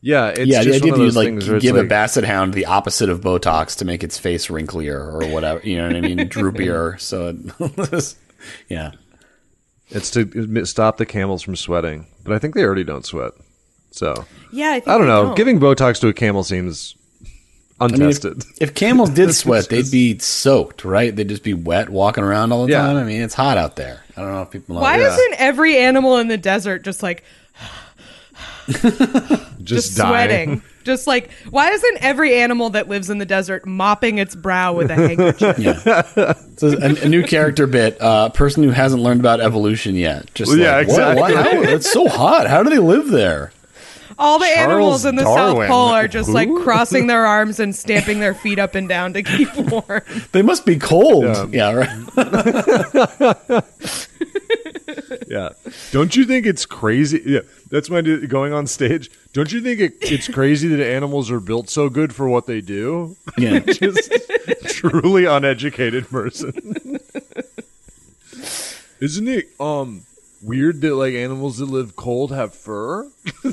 Yeah, it's yeah, the just idea one of you those things where like it's give a basset hound the opposite of Botox to make its face wrinklier or whatever. You know what I mean? *laughs* Droopier. So, it, *laughs* yeah. It's to stop the camels from sweating, but I think they already don't sweat. So yeah i, think I don't they know. Giving Botox to a camel seems I mean, if, untested. if camels did *laughs* sweat, they'd be soaked, right? They'd just be wet, walking around all the Yeah. time. I mean, it's hot out there. I don't know if people know. why that. isn't every animal in the desert just like *laughs* just, just dying. sweating just like why isn't every animal that lives in the desert mopping its brow with a handkerchief It's a, a, a new character bit. A uh, person who hasn't learned about evolution yet. Just Yeah, like, what- exactly. why- how- it's so hot. How do they live there? All the animals in the Darwin. south pole are just like crossing their *laughs* arms and stamping their feet up and down to keep warm They must be cold. Yeah. Yeah, right. *laughs* Yeah. Don't you think it's crazy? Yeah, that's my d- going on stage. Don't you think it, it's crazy that animals are built so good for what they do? Yeah. *laughs* Just truly uneducated person. Isn't it um weird that like animals that live cold have fur? *laughs*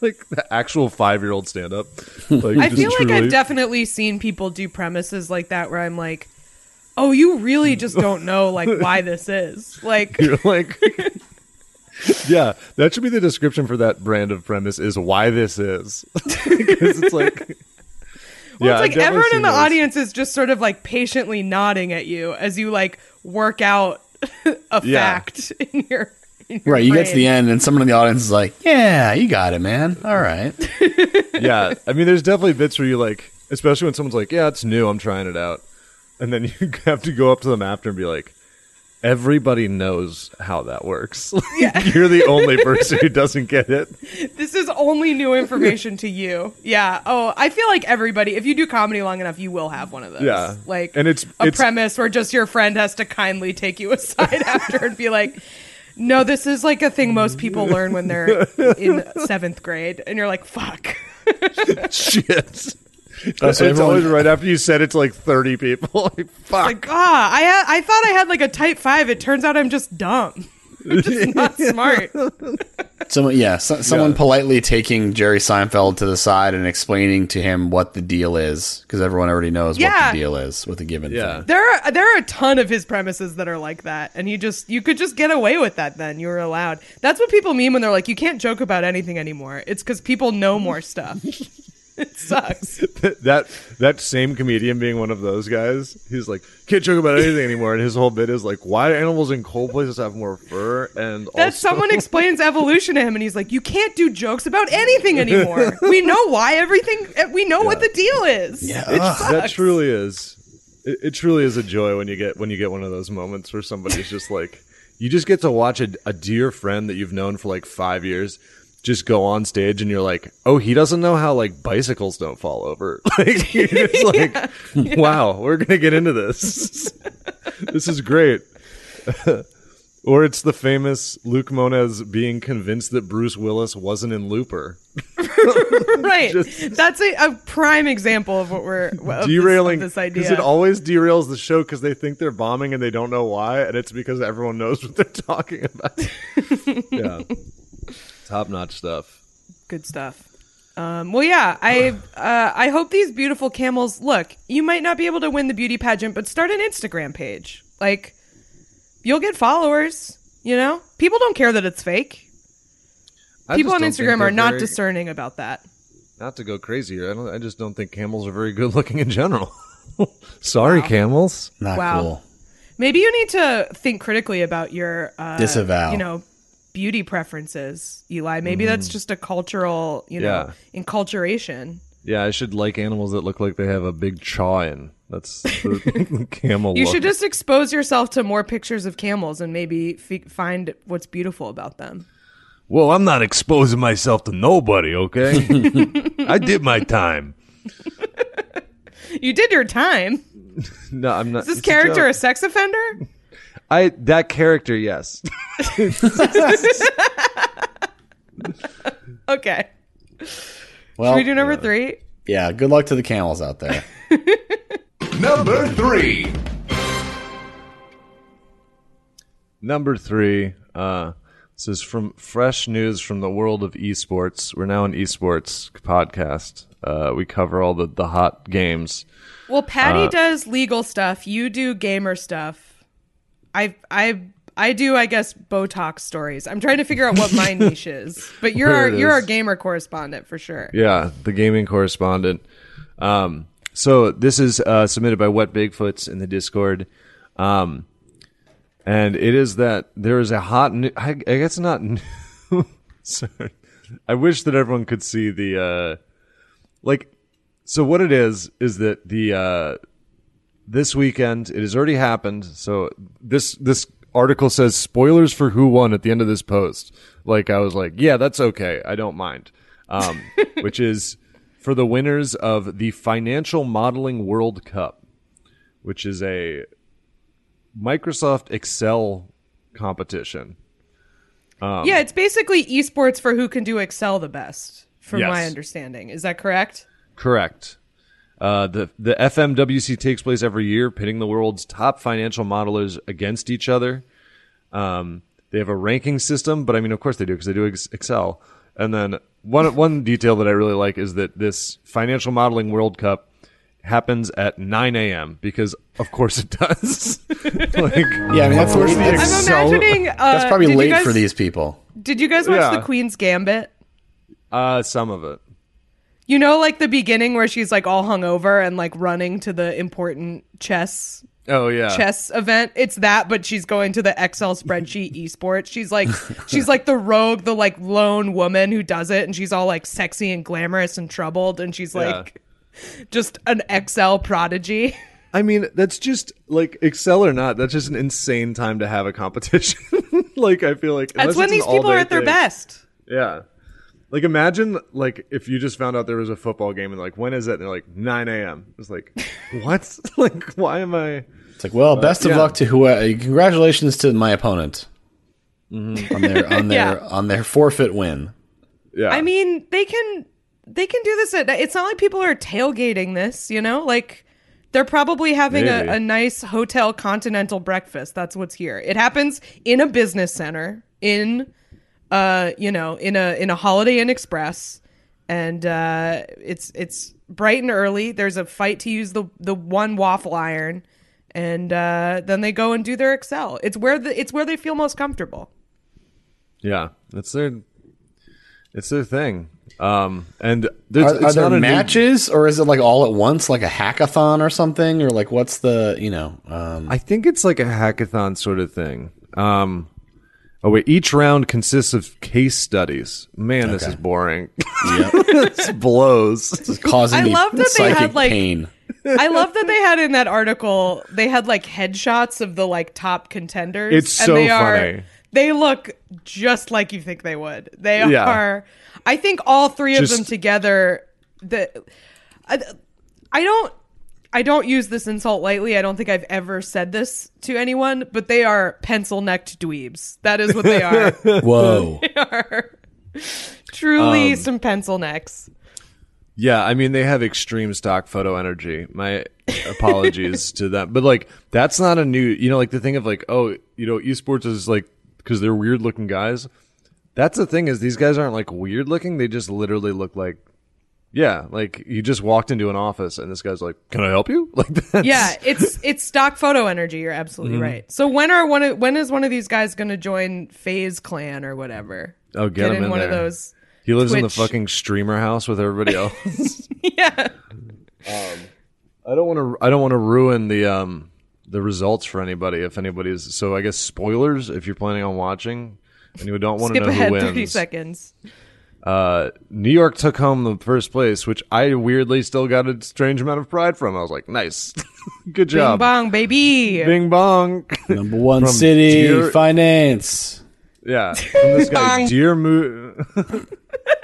like the actual five year old stand up. Like, I feel like I've definitely seen people do premises like that where I'm like, oh, you really just don't know like *laughs* why this is. Like, You're like, *laughs* yeah, that should be the description for that brand of premise is why this is. Because it's like, well, yeah, it's like everyone in the those. audience is just sort of like patiently nodding at you as you like work out a Yeah. fact in your. *laughs* in your Right, you get to the end, and someone in the audience is like, "Yeah, you got it, man. All right." *laughs* yeah, I mean, there's definitely bits where you like, especially when someone's like, "Yeah, it's new. I'm trying it out," and then *laughs* you have to go up to them after and be like, "Everybody knows how that works. Like, You're the only person who doesn't get it." This is only new information to you. Yeah. Oh, I feel like everybody, if you do comedy long enough, you will have one of those. Yeah. Like, And it's- a it's- premise where just your friend has to kindly take you aside after and be like, no, this is like a thing most people learn when they're *laughs* in seventh grade. And you're like, fuck. *laughs* Shit. Uh, it's so everyone- always right after you said it to like 30 people. *laughs* like, fuck. Like, ah, I, ha- I thought I had like a type five. It turns out I'm just dumb. *laughs* just not smart. *laughs* Someone, yeah, so, someone politely taking Jerry Seinfeld to the side and explaining to him what the deal is, because everyone already knows Yeah. what the deal is with a given Yeah. thing. There are there are a ton of his premises that are like that, and you just you could just get away with that. Then you were allowed. That's what people mean when they're like, you can't joke about anything anymore. It's because people know more stuff. *laughs* it sucks. that that same comedian being one of those guys, he's like, can't joke about anything anymore, and his whole bit is like, why do animals in cold places have more fur? And That also, someone *laughs* explains evolution to him, and he's like, "You can't do jokes about anything anymore. we know why everything. Eh, we know what the deal is. Yeah, It sucks. that truly is. It, it truly is a joy when you get when you get one of those moments where somebody's just like, you just get to watch a, a dear friend that you've known for like five years just go on stage and you're like, oh, he doesn't know how like bicycles don't fall over. *laughs* Like *laughs* you're just *laughs* like, wow, we're gonna get into this. this is great. or it's the famous Luke Moniz being convinced that Bruce Willis wasn't in Looper. right. Just- That's a, a prime example of what we're of this- derailing of this, because it always derails the show because they think they're bombing and they don't know why, and it's because everyone knows what they're talking about. yeah, top notch stuff. Good stuff. Um, well, yeah, I *sighs* uh, I hope these beautiful camels. Look, you might not be able to win the beauty pageant, but start an Instagram page. Like, you'll get followers. You know, people don't care that it's fake. I People on Instagram they're not very- discerning about that. Not to go crazy here, I don't. I just don't think camels are very good *laughs* looking in general. *laughs* Sorry, camels. Not Wow. cool. Maybe you need to think critically about your uh, Disavow. You know, beauty preferences, Eli. Maybe that's mm. just a cultural, you know, Yeah. enculturation. Yeah, I should like animals that look like they have a big chaw in. That's *laughs* the *laughs* camel. You look. should just expose yourself to more pictures of camels and maybe f- find what's beautiful about them. Well, I'm not exposing myself to nobody, okay? *laughs* I did my time. You did your time. No, I'm not. Is this it's a character a, sex offender? I that character, yes. *laughs* Okay. Well, Should we do number three? yeah. Good luck to the camels out there. *laughs* Number three. Number three. Uh, this is from fresh news from the world of esports. We're now an esports podcast. Uh, we cover all the the hot games. Well, Patty Uh, does legal stuff. You do gamer stuff. I I I do, I guess, Botox stories. I'm trying to figure out what my *laughs* niche is. But you're our, you're our gamer correspondent for sure. Yeah, the gaming correspondent. Um, so this is uh, submitted by Wet Bigfoots in the Discord, um, and it is that there is a hot. New- I, I guess not. new- *laughs* Sorry, I wish that everyone could see the uh, like. So what it is is that the uh, this weekend it has already happened. So this this article says spoilers for who won at the end of this post. Like I was like, yeah, that's okay. I don't mind. Um, *laughs* which is for the winners of the Financial Modeling World Cup, which is a Microsoft Excel competition. Um, yeah, it's basically esports for who can do Excel the best, from Yes. my understanding. Is that correct? Correct. Uh, the the FMWC takes place every year, pitting the world's top financial modelers against each other. Um, they have a ranking system, but I mean, of course they do because they do ex- Excel. And then one one detail that I really like is that this financial modeling World Cup happens at 9 a.m. because of course it does. *laughs* like, Yeah, I mean that's, late, I'm that's, imagining. Uh, that's probably did you late guys- for these people. Did you guys watch Yeah. the Queen's Gambit? uh, some of it. You know, like the beginning where she's like all hungover and like running to the important chess Oh yeah, chess event. It's that, but she's going to the Excel spreadsheet *laughs* esports. She's like she's like the rogue, the like lone woman who does it, and she's all like sexy and glamorous and troubled, and she's like just an Excel prodigy. I mean, that's just like Excel or not. That's just an insane time to have a competition. *laughs* like I feel like That's when these people are at their best. Yeah. Like imagine like if you just found out there was a football game and like when is it? And they're like nine a.m. It's like *laughs* what? *laughs* like why am I? It's like, well, best of yeah. luck to who. Uh, congratulations to my opponent on their on their *laughs* Yeah. on their forfeit win. Yeah. I mean, they can they can do this. At, it's not like people are tailgating this, you know. Like They're probably having a, a nice hotel continental breakfast. That's what's here. It happens in a business center in uh you know in a in a Holiday Inn Express, and uh it's it's bright and early. There's a fight to use the the one waffle iron, and uh then they go and do their Excel. It's where the it's where they feel most comfortable. Yeah, it's their it's their thing. Um, and there's, Are, are it's there not a new- matches, or is it like all at once, like a hackathon or something, or like what's the you know? Um, I think it's like a hackathon sort of thing. Um, oh wait, each round consists of case studies. Man, this Okay. is boring. *laughs* yeah, this blows. it's causing I me love that they psychic had, like- pain. I love that they had in that article they had like headshots of the like top contenders. It's and so they are, funny. They look just like you think they would. They Yeah. are. I think all three of them together. The I, I don't. I don't use this insult lightly. I don't think I've ever said this to anyone, but they are pencil necked dweebs. That is what they are. *laughs* Whoa, *laughs* they are truly Um, some pencil necks. Yeah, I mean they have extreme stock photo energy. My apologies *laughs* to them, but like that's not a new. You know, like the thing of like, oh, you know, esports is like because they're weird looking guys. That's the thing is these guys aren't like weird looking. They just literally look like, yeah, like you just walked into an office and this guy's like, "Can I help you?" *laughs* Like that. Yeah, it's it's stock photo energy. You're absolutely Mm-hmm. right. So when are one of, when is one of these guys going to join FaZe Clan or whatever? Oh, get him in, in one of those. He lives in the fucking streamer house with everybody *laughs* else. Yeah, I don't want to. I don't want to ruin the um the results for anybody. If anybody's so, I guess spoilers. If you're planning on watching and you don't want to skip know ahead who thirty seconds. Uh, New York took home the first place, which I weirdly still got a strange amount of pride from. I was like, nice, *laughs* good job. Bing bong, baby. Bing bong. number one From city Dear- finance. yeah, from this guy Bong. Dear Mood, *laughs*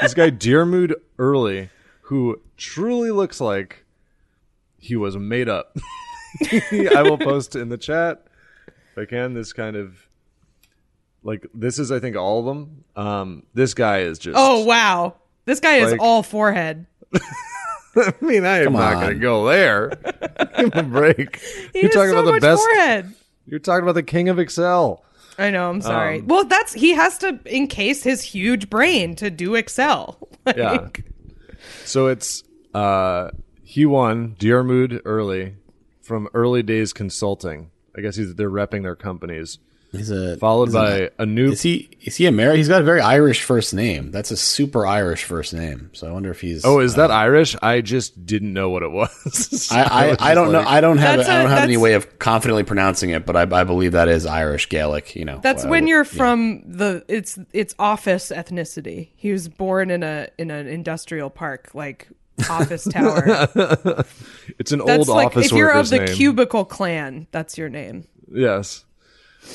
this guy Dear Mood Early, who truly looks like he was made up. *laughs* I will post in the chat if I can. This kind of like this is I think all of them. Um, this guy is just. Oh wow, this guy is Like- all forehead. *laughs* I mean, I am not on. going to go there. *laughs* Give him a break. He You're talking so about the best. forehead. You're talking about the king of Excel. I know. I'm sorry. Um, well, that's he has to encase his huge brain to do Excel. *laughs* Like, Yeah. So it's uh he won Diarmuid early from Early Days Consulting. I guess he's they're repping their companies. He's a Followed he's by a, a new Is he is he American? He's got a very Irish first name. That's a super Irish first name. So I wonder if he's. Oh, is that uh, Irish? I just didn't know what it was. *laughs* I, was I, just I don't know. I don't have That's I a- don't have any way of confidently pronouncing it, but I, I believe that is Irish Gaelic. You know, That's when I- you're yeah. from the it's it's office ethnicity. He was born in a in an industrial park like office tower. *laughs* it's an That's old like office if you're of the name. cubicle clan, that's your name. Yes.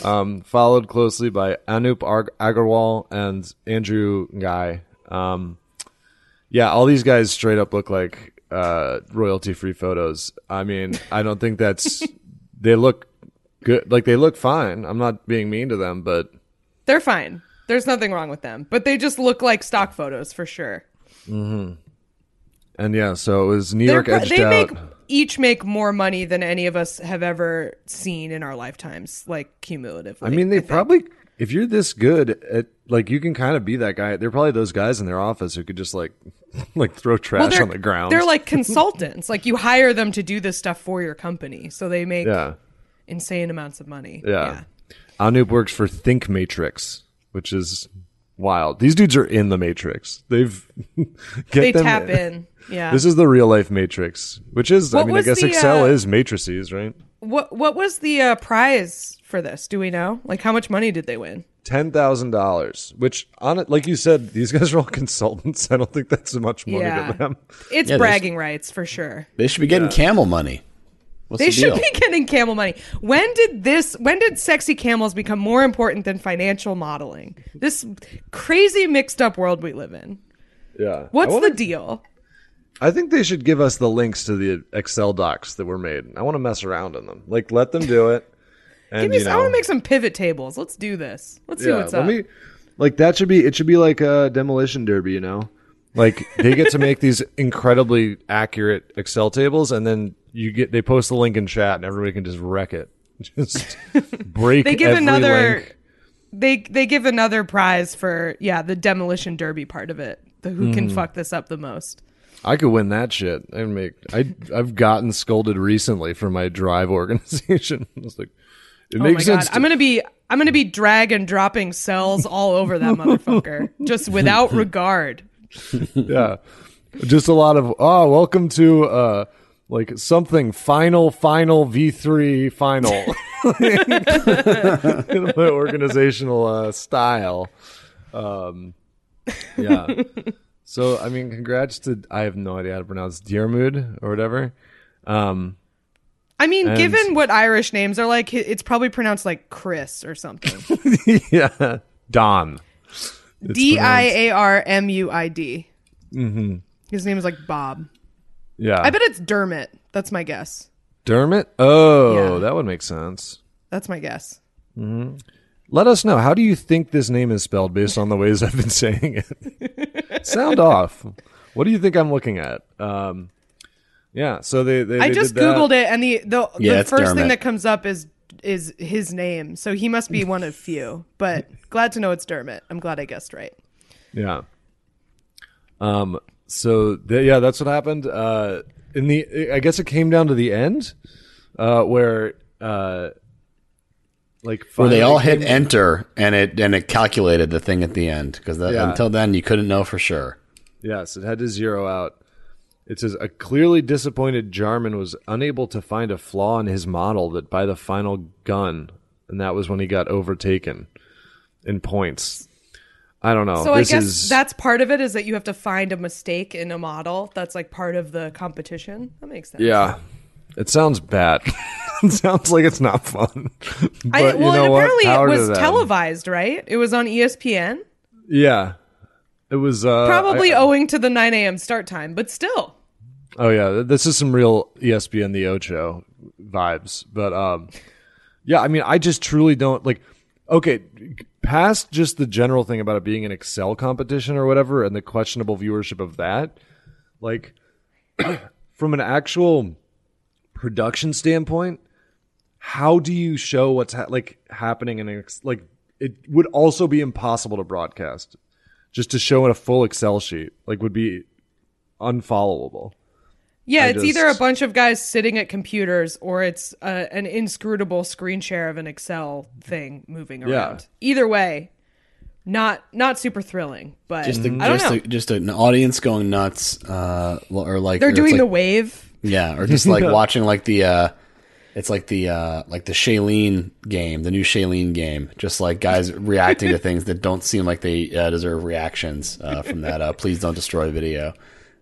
Um, followed closely by Anup Ag- Agarwal and Andrew Ngai. Um, yeah, all these guys straight up look like uh, royalty free photos. I mean, I don't think that's. *laughs* they look good. Like, they look fine. I'm not being mean to them, but They're fine. There's nothing wrong with them, but they just look like stock photos for sure. Mm-hmm. And yeah, so it was New York edged they out. make each make more money than any of us have ever seen in our lifetimes, like cumulatively. I mean, they think. probably, if you're this good at, like, you can kind of be that guy. They're probably those guys in their office who could just like, *laughs* like throw trash they're, on the ground. They're like *laughs* consultants. like you hire them to do this stuff for your company, so they make yeah. insane amounts of money. Yeah. Anup works for Think Matrix, which is wild. These dudes are in the Matrix. They've *laughs* get they them- tap in. Yeah. This is the real life Matrix, which is I mean I guess the, Excel uh, is matrices, right? what What was the uh, prize for this? Do we know? Like, how much money did they win? Ten thousand dollars, which on it, like you said, these *laughs* guys are all consultants. I don't think that's much money Yeah. to them. It's Yeah, there's- bragging rights for sure. They should be getting camel money. What's They the should be *laughs* getting camel money. When did this? When did sexy camels become more important than financial modeling? This crazy mixed up world we live in. Yeah. What's I wanna- the deal? I think they should give us the links to the Excel docs that were made. I want to mess around in them. Like, let them do it. *laughs* And, Give me. you some- I want to make some pivot tables. Let's do this. Let's see what's let up. me like that should be it should be like a demolition derby, you know? Like they get to *laughs* make these incredibly accurate Excel tables and then you get they post the link in chat and everybody can just wreck it. *laughs* Just break. They give another link. they they give another prize for yeah, the demolition derby part of it. The who Hmm. can fuck this up the most. I could win that shit. I make. I I've gotten scolded recently for my drive *laughs* organization. *laughs* It's like it Oh makes sense. to- I'm gonna be I'm gonna be drag and dropping cells all over that *laughs* motherfucker. Just without regard. yeah, just a lot of oh, welcome to uh like something final final V three final in my organizational uh, style. Um, yeah. So I mean, congrats to I have no idea how to pronounce Dearmood or whatever. Um, I mean, And- given what Irish names are like, it's probably pronounced like Chris or something. *laughs* yeah, Don. D I A R M U I D. Mm-hmm. His name is like Bob. Yeah, I bet it's Dermot. That's my guess. Dermot. Oh, Yeah. that would make sense. That's my guess. Let us know. How do you think this name is spelled based on the ways I've been saying it? *laughs* Sound off. What do you think I'm looking at? Um, yeah. So they. they I just did that. googled it, and the the, Yeah, the it's first thing that comes up is is his name. So he must be one of few. But glad to know it's Dermot. I'm glad I guessed right. Yeah. Um. So th- yeah, that's what happened. Uh, in the, I guess it came down to the end, uh, where, uh, like Where they all hit enter and it and it calculated the thing at the end because Yeah. until then you couldn't know for sure. Yes, it had to zero out. It says a clearly disappointed Jarman was unable to find a flaw in his model that by the final gun, and that was when he got overtaken in points. I don't know. So I guess is, that's part of it is that you have to find a mistake in a model. That's like part of the competition. That makes sense. yeah. It sounds bad. *laughs* it sounds like it's not fun. *laughs* but I, well, you know and apparently it was televised, right? It was on ESPN, Yeah, it was uh, probably I- owing to the 9 a.m. start time, but still. Oh yeah, this is some real ESPN the Ocho vibes. But um yeah, I mean I just truly don't like okay, past just the general thing about it being an Excel competition or whatever and the questionable viewership of that, like *clears throat* from an actual production standpoint, how do you show what's ha- like happening in an ex- like it would also be impossible to broadcast. Just to show in a full Excel sheet like would be unfollowable. Yeah, I it's either a bunch of guys sitting at computers or it's uh, an inscrutable screen share of an Excel thing moving around Yeah. around. Either way, not not super thrilling, but Just a, I don't just know. a, just an audience going nuts, uh, or like They're doing like- the wave. Yeah, or *laughs* just like watching like the uh it's like the uh like the Shailene game, the new Shailene game. Just like guys *laughs* reacting to things that don't seem like they uh, deserve reactions uh, from that uh please don't destroy video.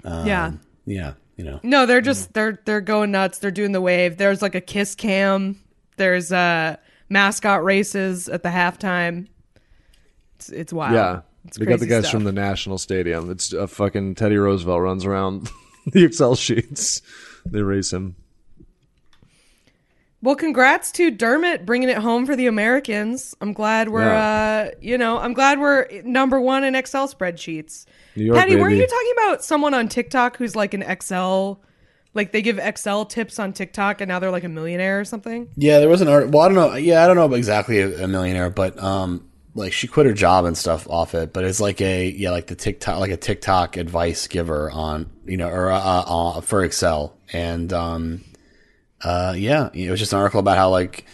yeah. Yeah, you know. No, they're just they're they're going nuts. They're doing the wave. There's like a kiss cam. There's uh mascot races at the halftime. It's it's wild. Yeah. It's they got the guys stuff. from the National Stadium. It's a fucking Teddy Roosevelt runs around *laughs* the Excel sheets. They raise him. Well, congrats to Dermot bringing it home for the Americans. I'm glad we're, uh, you know, I'm glad we're number one in Excel spreadsheets. New York, Patty, weren't you talking about someone on TikTok who's like an Excel, like they give Excel tips on TikTok and now they're like a millionaire or something? Yeah, there was an art. Well, I don't know. Yeah, I don't know exactly a, a millionaire, but um, like she quit her job and stuff off it. But it's like a yeah, like the TikTok, like a TikTok advice giver on you know or uh, uh, for Excel, and um, uh, yeah, it was just an article about how like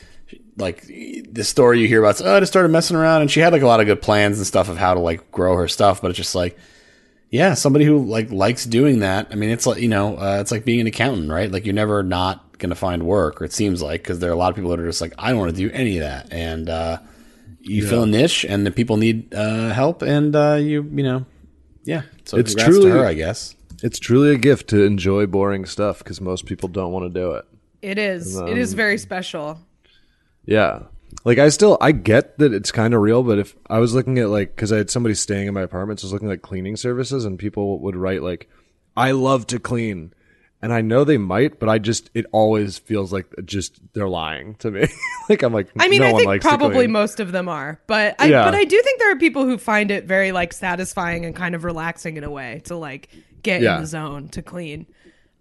like the story you hear about. Oh, I just started messing around, and she had like a lot of good plans and stuff of how to like grow her stuff, but it's just like. Yeah, somebody who like likes doing that. I mean, it's like you know, uh, it's like being an accountant, right? Like you're never not going to find work, or it seems like, because there are a lot of people that are just like, I don't want to do any of that, and uh, you fill a niche, and the people need uh, help, and uh, you you know, yeah. So It's truly- to her, I guess. It's truly a gift to enjoy boring stuff because most people don't want to do it. It is. it is very special. Yeah. Like I still I get that it's kind of real, but if I was looking at like because I had somebody staying in my apartment, so I was looking at cleaning services, and people would write like, "I love to clean," and I know they might, but I just it always feels like just they're lying to me. *laughs* like I'm like, I mean, no I think probably most of them are, but I Yeah. but I do think there are people who find it very like satisfying and kind of relaxing in a way to like get Yeah. in the zone to clean.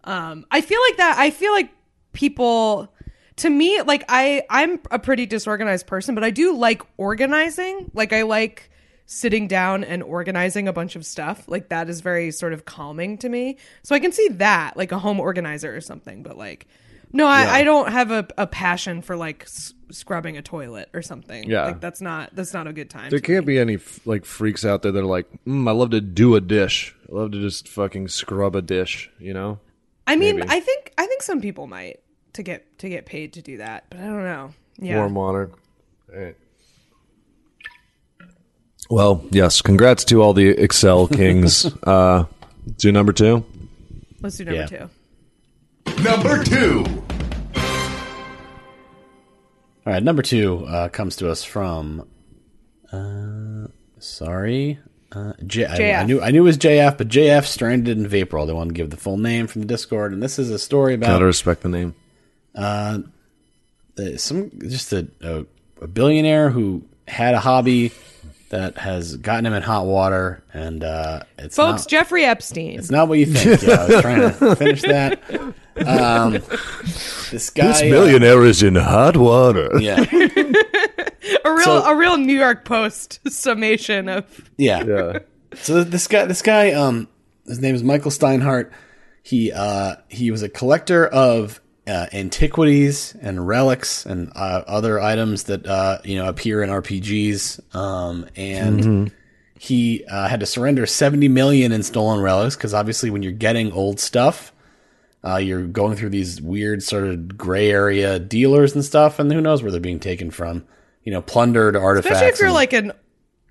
Um, I feel like that. I feel like people to me like I I'm a pretty disorganized person, but I do like organizing. Like I like sitting down and organizing a bunch of stuff. Like that is very sort of calming to me. So I can see that like a home organizer or something, but like no, I, I don't have a, a passion for like s- scrubbing a toilet or something. Yeah. like that's not that's not a good time. There can't me. be any f- like freaks out there that are like, mm, I love to do a dish. I love to just fucking scrub a dish. You know? I mean, maybe. I think I think some people might to get to get paid to do that, but I don't know. Yeah. Warm water. Alright. Well, yes. Congrats to all the Excel kings. *laughs* uh, do number two. Let's do number Yeah. two. Number two. All right, number two uh, comes to us from. Uh, sorry, uh, J- I, I JF. knew I knew it was JF, but JF stranded in Vaporl. They want to give the full name from the Discord, and this is a story about Gotta respect the name. uh, some just a, a, a billionaire who had a hobby that has gotten him in hot water, and uh, it's Folks, not, Jeffrey Epstein. it's not what you think. yeah, I was trying to *laughs* finish that. Um, this guy, this uh, is in hot water. yeah, *laughs* a real so- a real New York Post *laughs* summation of yeah, Yeah. So this guy, this guy, um, his name is Michael Steinhardt. He uh, he was a collector of uh, antiquities and relics and uh, other items that uh, you know appear in RPGs. Um, and he uh, had to surrender seventy million in stolen relics because obviously, when you're getting old stuff, uh, you're going through these weird sort of gray area dealers and stuff, and who knows where they're being taken from. You know, plundered artifacts. especially if you're and- like an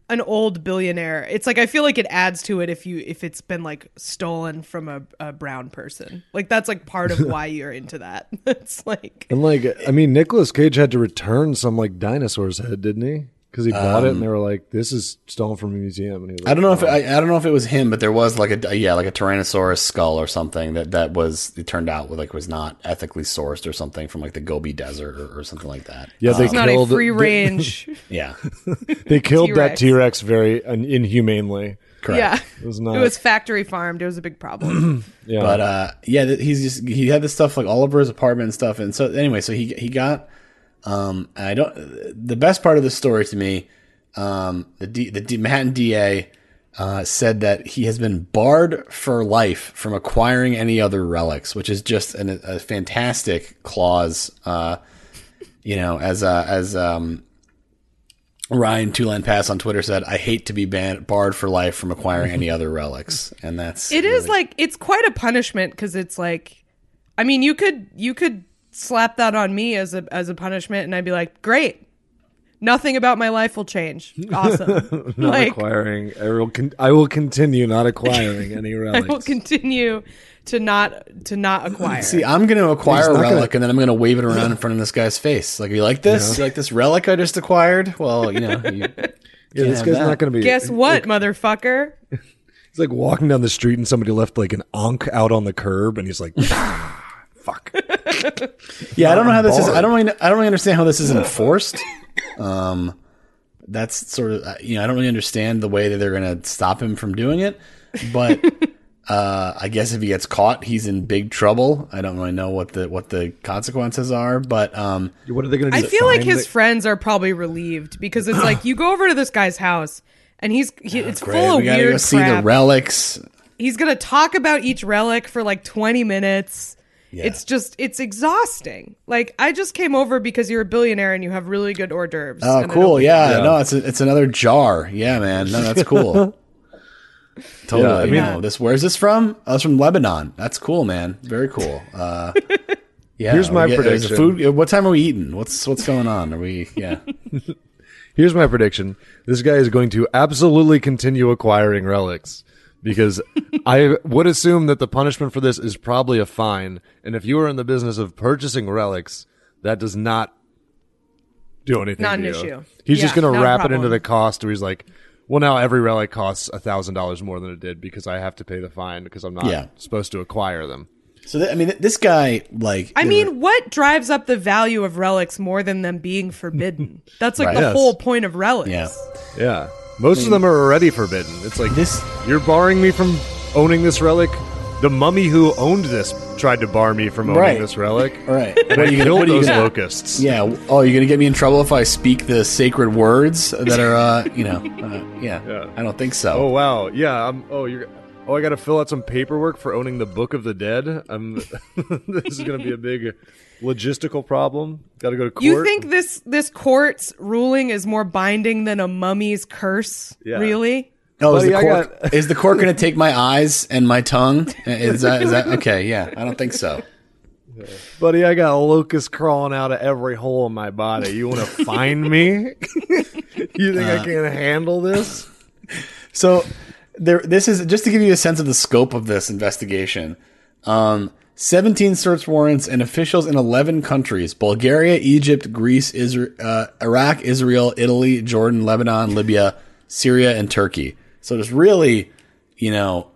an old billionaire. It's like I feel like it adds to it if you if it's been like stolen from a, a brown person. Like that's like part of why *laughs* you're into that. *laughs* It's like And like, I mean, Nicolas Cage had to return some like dinosaur's head, didn't he? Because he bought it, and they were like, "This is stolen from a museum." And he was I don't know like, if I, I don't know if it was him, but there was like a yeah, like a Tyrannosaurus skull or something that that was it turned out like was not ethically sourced or something from like the Gobi Desert or, or something like that. Yeah, they it's not a killed free they- range. *laughs* Yeah, *laughs* They killed that T-Rex. T Rex very un- inhumanely. correct. yeah, It was not. it was factory farmed. It was a big problem. yeah, *clears throat* But uh, yeah, he's just he had this stuff like all over his apartment and stuff. And so anyway, so he he got um I don't the best part of the story to me, um the D, the D, Manhattan DA uh, said that he has been barred for life from acquiring any other relics, which is just an, a fantastic clause. Uh, you know, as uh, as um. Ryan Tulan Pass on Twitter said, "I hate to be banned, barred for life from acquiring any *laughs* other relics," and that's It is like it's quite a punishment because it's like, I mean, you could you could slap that on me as a as a punishment, and I'd be like, great, nothing about my life will change. Awesome, *laughs* not *laughs* like acquiring. I will, con- I will continue not acquiring *laughs* any relics. I will continue to not to not acquire. See, I'm going to acquire a relic gonna- and then I'm going to wave it around in front of this guy's face. Like, you like this? You like this relic I just acquired? Well, you know, you, yeah, this guy's that. not going to be. Guess what, motherfucker? He's like walking down the street, and somebody left like an ankh out on the curb, and he's like, "Fuck." Yeah. I don't know how this is. I don't. Really, I don't really understand how this is enforced. Um, that's sort of uh, you know I don't really understand the way that they're going to stop him from doing it, but. *laughs* Uh, I guess if he gets caught, he's in big trouble. I don't really know what the what the consequences are, but um, What are they going to do? I feel like his the- friends are probably relieved because it's like you go over to this guy's house and he's he, it's great. full of we gotta weird go see crap. the relics. he's gonna talk about each relic for like 20 minutes it's just it's exhausting like i just came over because you're a billionaire and you have really good hors d'oeuvres Oh, cool. Yeah, Yeah. no, it's a, it's another jar. Yeah, man. No, that's cool. *laughs* totally. Yeah, I mean- no, this where's this from? Oh, it's from Lebanon. That's cool, man. Very cool. Uh, *laughs* yeah. Here's my get- prediction. Food. What time are we eating? What's what's going on? Are we? Yeah. *laughs* Here's my prediction: this guy is going to absolutely continue acquiring relics because I would assume that the punishment for this is probably a fine. And if you are in the business of purchasing relics, that does not do anything. Not to an you. issue. He's Yeah, just going to a wrap it into the cost, where he's like, "Well, now every relic costs a thousand dollars more than it did because I have to pay the fine because I'm not Yeah. supposed to acquire them." So th- I mean, th- this guy like. I mean, know, what drives up the value of relics more than them being forbidden? That's like Right. the Yes. whole point of relics. Yeah. Yeah, most of them are already forbidden. It's like This- You're barring me from owning this relic. The mummy who owned this tried to bar me from owning Right. this relic. Right. And I What are you gonna- killed what are you those gonna- locusts. Yeah. Oh, you're gonna get me in trouble if I speak the sacred words that are, uh, you know, *laughs* uh, yeah. Yeah. I don't think so. Oh wow. Yeah. I'm. Oh, you're. Oh, I got to fill out some paperwork for owning the Book of the Dead. I'm. *laughs* this is going to be a big logistical problem. Got to go to court. You think this this court's ruling is more binding than a mummy's curse? Yeah. Really? Oh, is Buddy, the I cork got- is the cork going to take my eyes and my tongue? Is that is that okay? Yeah, I don't think so. buddy? I got locusts crawling out of every hole in my body. You want to find me? *laughs* you think I can handle this? So there, this is just to give you a sense of the scope of this investigation. Um, 17 search warrants and officials in 11 countries: Bulgaria, Egypt, Greece, Isra- uh, Iraq, Israel, Italy, Jordan, Lebanon, Libya, Syria, and Turkey. So there's really, you know,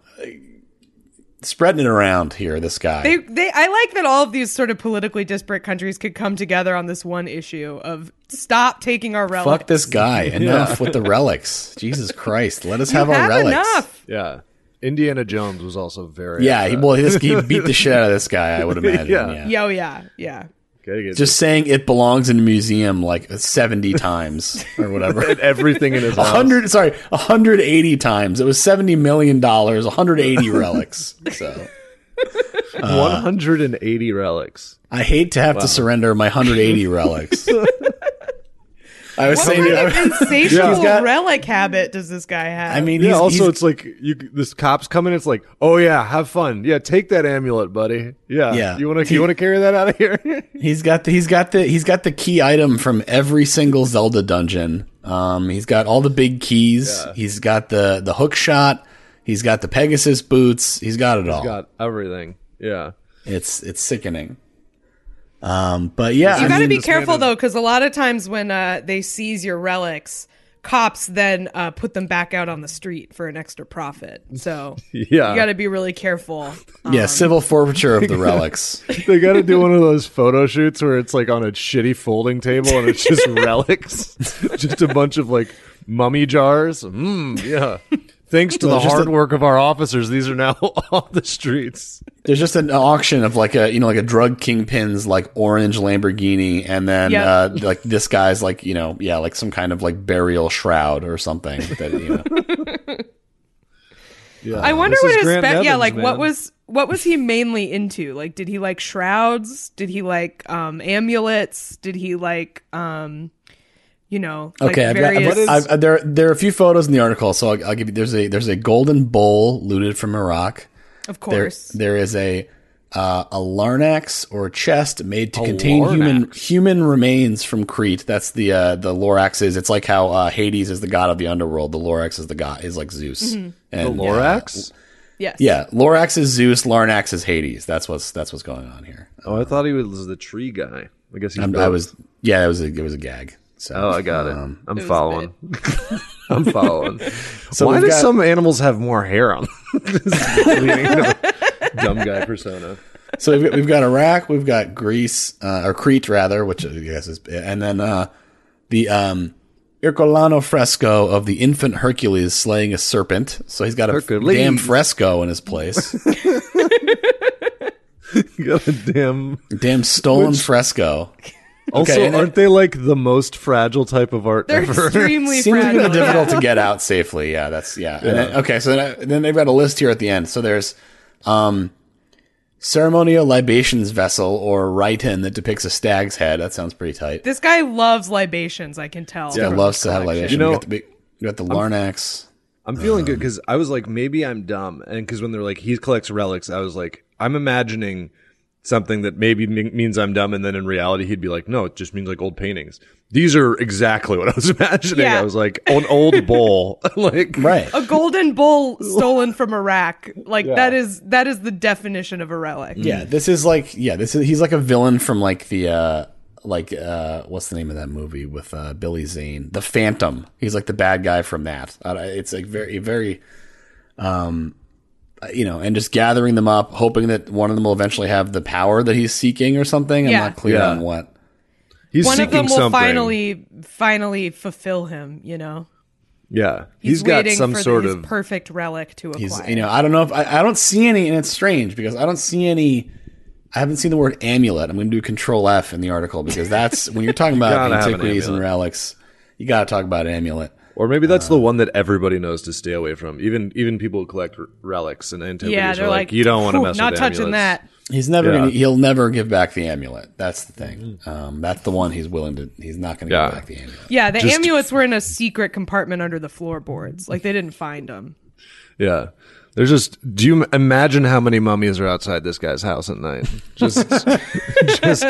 spreading it around here. This guy. They they I like that all of these sort of politically disparate countries could come together on this one issue of stop taking our relics. Fuck this guy. *laughs* Enough with the relics. Jesus Christ. Let us You have our relics. enough. Yeah. Indiana Jones was also very. Yeah, he, upset. well, he, he beat the *laughs* shit out of this guy, I would imagine. Yeah. yeah. Yo, yeah, yeah. Gotta get Just saying it belongs in a museum like 70 times or whatever. *laughs* everything in his house. 100 sorry 180 times it was 70 million dollars 180 relics so *laughs* 180 relics. i hate to have to surrender my 180 relics i was What saying kind of *laughs* insatiable He's got- relic habit does this guy have? i mean Yeah. he's, also, he's- it's like you. This cops coming. It's like, oh yeah, have fun. Yeah, take that amulet, buddy. Yeah. Yeah. You want to? You want to carry that out of here? *laughs* he's got the he's got the he's got the key item from every single zelda dungeon um he's got all the big keys he's got the the hook shot he's got the pegasus boots he's got it all He's Got everything. Yeah. it's it's sickening um but yeah you I got to mean, be careful is- though, because a lot of times when uh, they seize your relics, cops then uh, put them back out on the street for an extra profit. So *laughs* Yeah. you got to be really careful. yeah civil forfeiture of the *laughs* relics They got to do one of those photo shoots where it's like on a shitty folding table and it's just *laughs* relics, just a bunch of like mummy jars. Mm, yeah. Thanks to Well, the hard a- work of our officers, these are now *laughs* off the streets. There's just an auction of like a you know like a drug kingpin's like orange Lamborghini, and then Yep. uh, like this guy's like you know yeah like some kind of like burial shroud or something that you know. *laughs* Yeah. I wonder This what is his spe- yeah Evans, like what was what was he mainly into? Like did he like shrouds? Did he like um amulets? Did he like um you know like Okay, I've got, various I've, I've, there there are a few photos in the article, so I'll, I'll give you. There's a there's a golden bowl looted from Iraq. of There course. there is a uh, a larnax or chest made to contain human larnax. human remains from Crete. That's the uh, the Lorax is. It's like how uh, Hades is the god of the underworld. The Lorax is the god is like Zeus. Mm-hmm. The And, Lorax? yes. Yeah, Lorax is Zeus, Larnax is Hades. That's what's that's what's going on here. Oh, I thought he was the tree guy. I guess he's I'm. I was yeah, it was a it was a gag. So Oh, I got it. um, I'm was following. *laughs* I'm following. So Why do got- some animals have more hair on? them? *laughs* This is leading to a dumb guy persona. so we've, we've got Iraq, we've got Greece uh, or Crete rather, which I guess is, and then uh, the um, Ercolano fresco of the infant Hercules slaying a serpent. So he's got a Hercules. damn fresco in his place, *laughs* Got a damn. damn stolen fresco. Also, and then- aren't they like the most fragile type of art They're ever? extremely Seems fragile. kind of difficult to get out safely. Yeah, that's yeah. And then, okay, so then, then they've got a list here at the end. So there's um, ceremonial libations vessel or rhyton that depicts a stag's head. That sounds pretty tight. This guy loves libations, I can tell. Yeah, from loves to have libations. You know- we got the, big, we got the Larnax. I'm feeling good because I was like, maybe I'm dumb, and because when they're like, he collects relics, I was like, I'm imagining something that maybe me- means I'm dumb, and then in reality, he'd be like, no, it just means like old paintings. These are exactly what I was *laughs* imagining. Yeah. I was like, an old bowl, *laughs* like Right. A golden bull *laughs* stolen from Iraq. Like that is that is the definition of a relic. Yeah, this is like yeah, this is he's like a villain from like the uh like uh what's the name of that movie with uh Billy Zane? The Phantom. He's like the bad guy from that. Uh, it's like very very um you know, and just gathering them up, hoping that one of them will eventually have the power that he's seeking or something. I'm Yeah. not clear Yeah. on what. he's One seeking of them will something. finally finally fulfill him, you know. yeah, He's, he's got waiting some for sort his of perfect relic to acquire. He's you know, I don't know if I, I don't see any and it's strange because I don't see any I haven't seen the word amulet. I'm going to do Control F in the article because that's when you're talking *laughs* about Gotta an antiquities and relics. You got to talk about amulet. Or maybe that's Uh, the one that everybody knows to stay away from. Even even people who collect r- relics and antiquities Yeah, are they're like, like, you don't want to "Whew, mess not with touching amulets." that. He's never Yeah. gonna, he'll never give back the amulet. That's the thing. Um, that's the one he's willing to. He's not going to Yeah. give back the amulet. Yeah, the Just- amulets were in a secret compartment under the floorboards. Like they didn't find them. Yeah. There's just do you imagine how many mummies are outside this guy's house at night? *laughs* Just just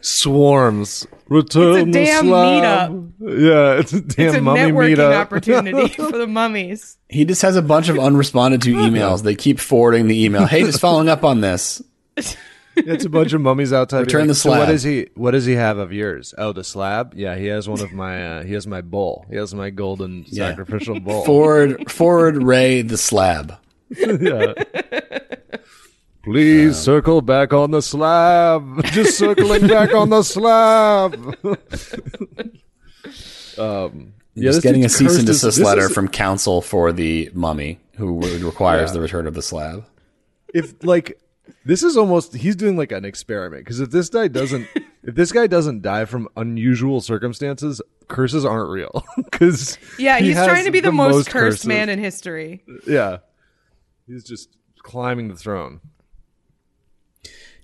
swarms. Return the damn slab. Yeah, it's a damn It's a mummy networking meetup. *laughs* opportunity for the mummies. He just has a bunch of unresponded to *laughs* emails. They keep forwarding the email. Hey, just following up on this. It's a bunch of mummies outside. Return You're the "So what slab." does he? What does he have of yours? Oh, the slab. Yeah, he has one of my. Uh, he has my bowl. He has my golden Yeah. sacrificial bowl. *laughs* Forward, forward, Ray the slab. *laughs* Please circle back on the slab. *laughs* Just circling back on the slab. um, yeah, just getting a cease and desist letter is- from counsel for the mummy, who requires Yeah. the return of the slab. if like this is almost he's doing like an experiment because if this guy doesn't *laughs* if this guy doesn't die from unusual circumstances curses aren't real *laughs* because Yeah, he's trying to be the, most, cursed man in history. yeah he's just climbing the throne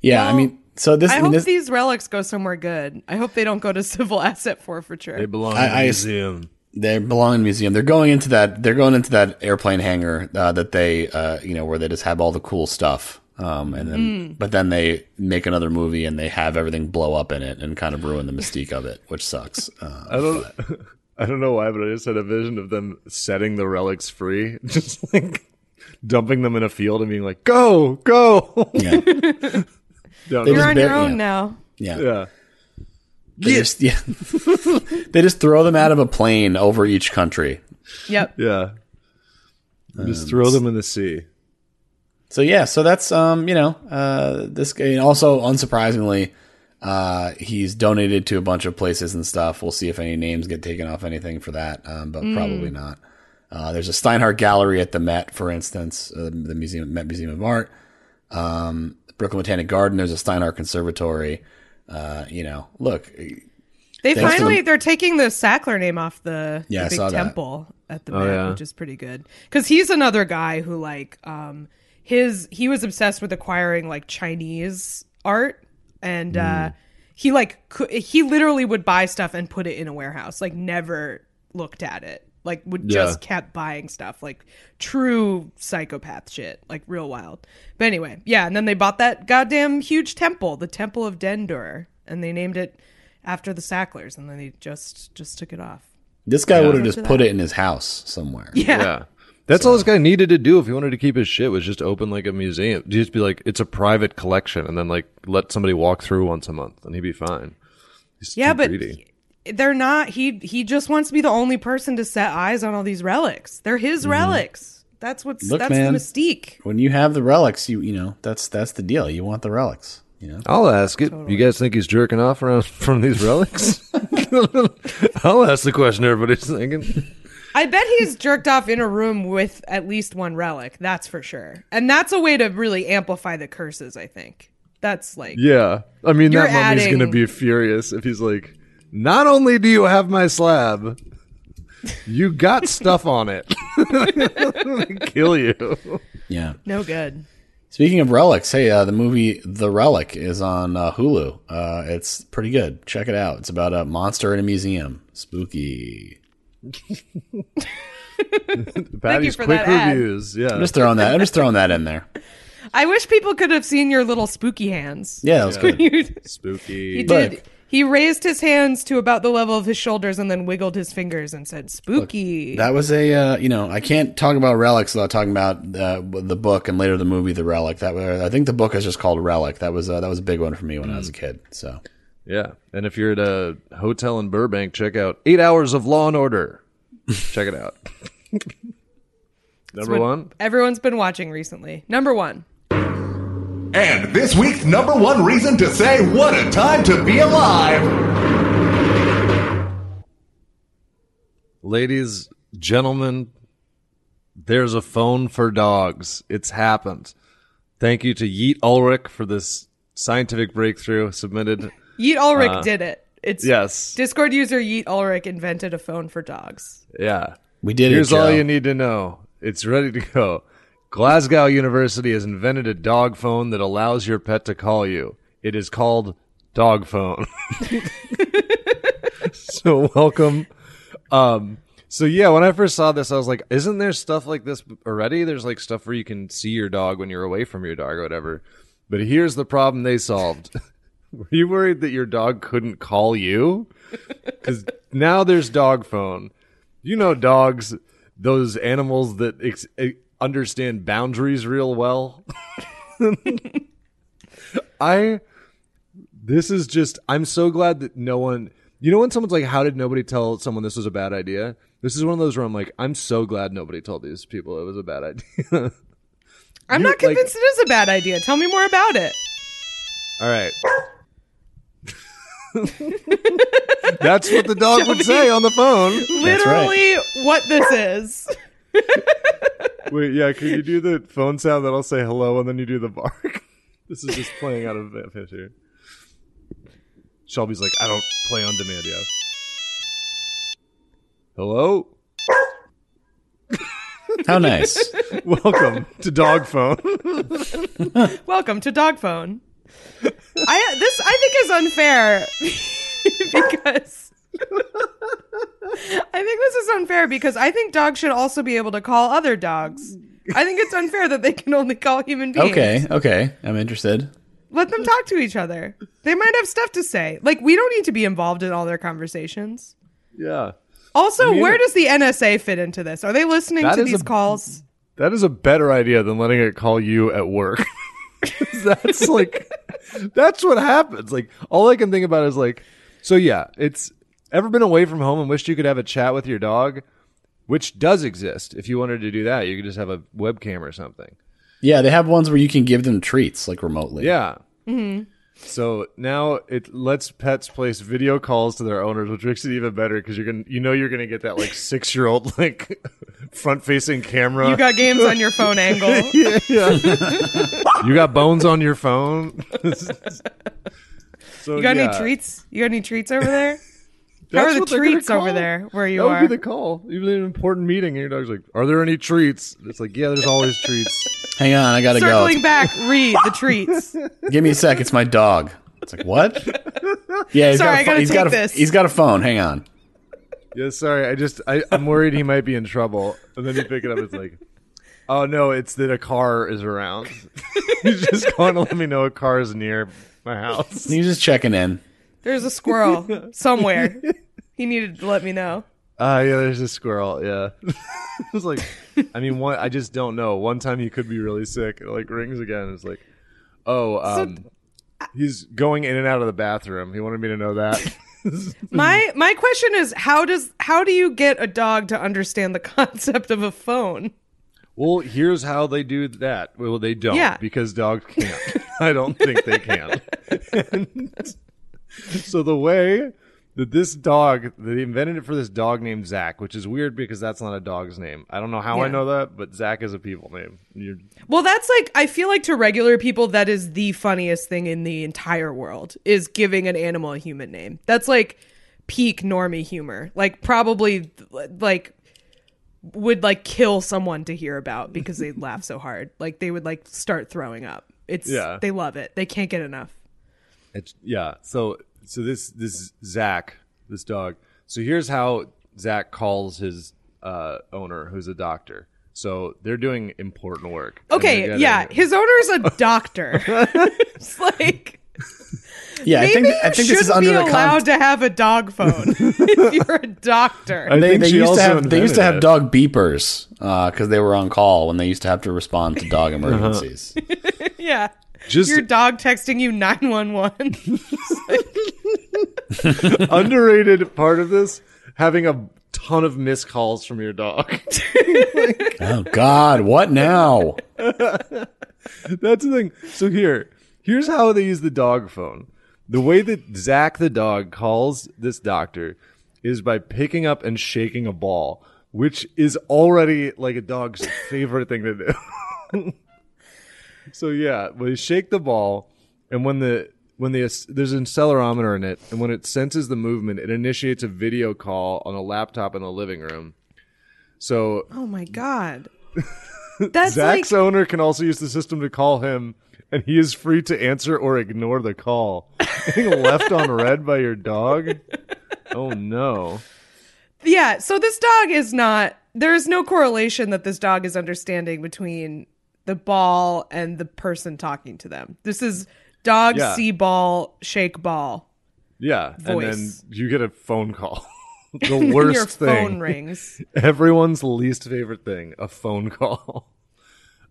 Yeah, I mean, so this. I, I, mean, hope this, these relics go somewhere good. I hope they don't go to *laughs* civil asset forfeiture. they belong I- in the museum they belong in a museum. They're going into that. They're going into that airplane hangar uh, that they, uh, you know, where they just have all the cool stuff. Um, and then, but then they make another movie and they have everything blow up in it and kind of ruin the mystique of it, which sucks. Uh, i don't *laughs* i don't know why but i just had a vision of them setting the relics free *laughs* just like dumping them in a field and being like go go yeah, *laughs* You're on bar- your own yeah. now. yeah. yeah They just, yeah. they just throw them out of a plane over each country. Yep. yeah just throw them in the sea So yeah, so that's um, you know, uh, this guy. and Also, unsurprisingly, uh, he's donated to a bunch of places and stuff. We'll see if any names get taken off anything for that, um, but probably not. Uh, there's a Steinhardt Gallery at the Met, for instance, uh, the museum, Met Museum of Art. Um, Brooklyn Botanic Garden. There's a Steinhardt Conservatory. Uh, you know, look, They finally the- they're taking the Sackler name off the, Yeah, the big saw that. temple at the Oh, Met, yeah. which is pretty good. Because he's another guy who like um his he was obsessed with acquiring like Chinese art and Hmm. uh he like cou- he literally would buy stuff and put it in a warehouse like never looked at it like would Yeah. just kept buying stuff like true psychopath shit like real wild but anyway yeah and then they bought that goddamn huge temple the temple of dendur and they named it after the sacklers and then they just just took it off this guy would have just put that. it in his house somewhere. yeah, Yeah. That's all this guy needed to do if he wanted to keep his shit was just open like a museum. Just be like, it's a private collection, and then like let somebody walk through once a month, and he'd be fine. He's yeah too but greedy. they're not he he just wants to be the only person to set eyes on all these relics they're his relics that's what's Mm-hmm. Look, that's man. the mystique When you have the relics, you you know that's that's the deal. You want the relics. You know. I'll ask it. You guys think he's jerking off around *laughs* from these relics? *laughs* *laughs* I'll ask the question everybody's thinking. I bet he's jerked off in a room with at least one relic. That's for sure. And that's a way to really amplify the curses, I think. That's like Yeah, I mean You're that mummy's adding- gonna be furious if he's like, not only do you have my slab, you got *laughs* stuff on it. *laughs* Kill you. Yeah. no good. Speaking of relics, hey, uh, the movie The Relic is on uh, Hulu. Uh, it's pretty good. Check it out. It's about a monster in a museum. Spooky. Patty's for quick that ad. reviews. Yeah. I'm just throwing that. I'm just throwing that in there. I wish people could have seen your little spooky hands. Yeah, that was good. *laughs* You- Spooky. he Look. did. He raised his hands to about the level of his shoulders and then wiggled his fingers and said, "Spooky." That was a uh, you know I can't talk about relics without talking about uh, the book and later the movie The Relic. That was, I think the book is just called Relic. That was uh, that was a big one for me when I was a kid. So Yeah. And if you're at a hotel in Burbank, check out Eight Hours of Law and Order. check it out. *laughs* Number one. Everyone's been watching recently. Number one. And this week's number one reason to say what a time to be alive. Ladies, gentlemen, there's a phone for dogs. It's happened. Thank you to Yeet Ulrich for this scientific breakthrough submitted. Yeet Ulrich did it. It's Yes. Discord user Yeet Ulrich invented a phone for dogs. Yeah. We did it. Here's it. all you need to know. It's ready to go. Glasgow University has invented a dog phone that allows your pet to call you. It is called Dog Phone. *laughs* so welcome. Um so yeah, when I first saw this, I was like, isn't there stuff like this already? There's like stuff where you can see your dog when you're away from your dog or whatever. But here's the problem they solved. *laughs* Were you worried that your dog couldn't call you? Because now there's dog phone. You know, dogs, those animals that ex- eh, understand boundaries real well. *laughs* I, this is just, I'm so glad that no one, you know, when someone's like, how did nobody tell someone this was a bad idea? This is one of those where I'm like, I'm so glad nobody told these people it was a bad idea. I'm You- not convinced it is a bad idea. Tell me more about it. All right. *laughs* That's what the dog would say on the phone. *laughs* Literally what this is. *laughs* Wait, yeah, can you do the phone sound that'll say hello and then you do the bark? This is just playing out of a fish here. Shelby's like, I don't play on demand yet. Hello? How nice. Welcome to Dog Phone. Welcome to Dog Phone. I this I think is unfair *laughs* because I think this is unfair because I think dogs should also be able to call other dogs. I think it's unfair that they can only call human beings. Okay, okay. I'm interested. Let them talk to each other. They might have stuff to say. Like we don't need to be involved in all their conversations. yeah. Also, mean- where does the NSA fit into this? Are they listening to these a- calls? That is a better idea than letting it call you at work. *laughs* *laughs* that's like that's what happens. Like all I can think about is like so yeah, it's ever been away from home and wished you could have a chat with your dog, which does exist. If you wanted to do that, you could just have a webcam or something. Yeah, they have ones where you can give them treats like remotely. Yeah. Mm-hmm. So now it lets pets place video calls to their owners, which makes it even better because you're gonna, you know, you're gonna get that like *laughs* six year old like front facing camera. You got games on your phone *laughs* angle. yeah, yeah. you got bones on your phone. so *laughs* You got yeah, any treats? You got any treats over there? How are the what they're gonna treats over there where you that would are? be the call. Even in an important meeting, and your dog's like, "Are there any treats?" It's like, "Yeah, there's always treats." Hang on, I gotta go. Circling go. back, read the treats. *laughs* Give me a sec. It's my dog. It's like what? Yeah, he's Sorry, got I a gotta phone. He's got a, take this. he's got a phone. Hang on. Yeah, sorry. I just I, I'm worried he might be in trouble. And then you pick it up. It's like, oh no, it's that a car is around. *laughs* He's just going to let me know a car is near my house. He's just checking in. There's a squirrel *laughs* somewhere. He needed to let me know. Ah, yeah. There's a squirrel. Yeah. *laughs* it's like, I mean, one. I just don't know. One time he could be really sick. It like rings again. It's like, oh, um, he's going in and out of the bathroom. He wanted me to know that. *laughs* My my question is how does how do you get a dog to understand the concept of a phone? Well, here's how they do that. Well, they don't Yeah. because dogs can't. I don't think they can. And *laughs* so the way that this dog, they invented it for this dog named Zach, which is weird because that's not a dog's name. I don't know how I know that, but Zach is a people name. You're, Well, that's like I feel like to regular people that is the funniest thing in the entire world is giving an animal a human name. That's like peak normie humor. Like probably like would like kill someone to hear about because they laugh so hard. Like they would like start throwing up. It's Yeah. they love it. They can't get enough. it's, yeah. So so this this Zach, this dog. So here's how Zach calls his uh, owner, who's a doctor. So they're doing important work. Okay, getting- yeah, his owner's a doctor. *laughs* it's like Yeah, I think you I think shouldn't this is under be the allowed con- to have a dog phone *laughs* if you're a doctor. I They, think they used to have they used to have invented dog beepers because they were on call when they used to have to respond to dog emergencies. *laughs* yeah. Just- your dog texting you 911. *laughs* underrated part of this having a ton of missed calls from your dog. *laughs* oh God, what now? *laughs* That's the thing. So here, here's how they use the dog phone. The way that Zach the dog calls this doctor is by picking up and shaking a ball, which is already like a dog's favorite thing to do. So yeah, we shake the ball, and when the when the there's an accelerometer in it, and when it senses the movement, it initiates a video call on a laptop in the living room. So Oh my god. *laughs* That's Zach's like owner can also use the system to call him, and he is free to answer or ignore the call. *laughs* Getting left on red by your dog? Oh no. Yeah, so this dog is not there is no correlation that this dog is understanding between the ball and the person talking to them. This is dog Yeah. see ball, shake ball. Yeah, and then you get a phone call. *laughs* the *laughs* worst your thing. phone rings. *laughs* Everyone's least favorite thing, a phone call.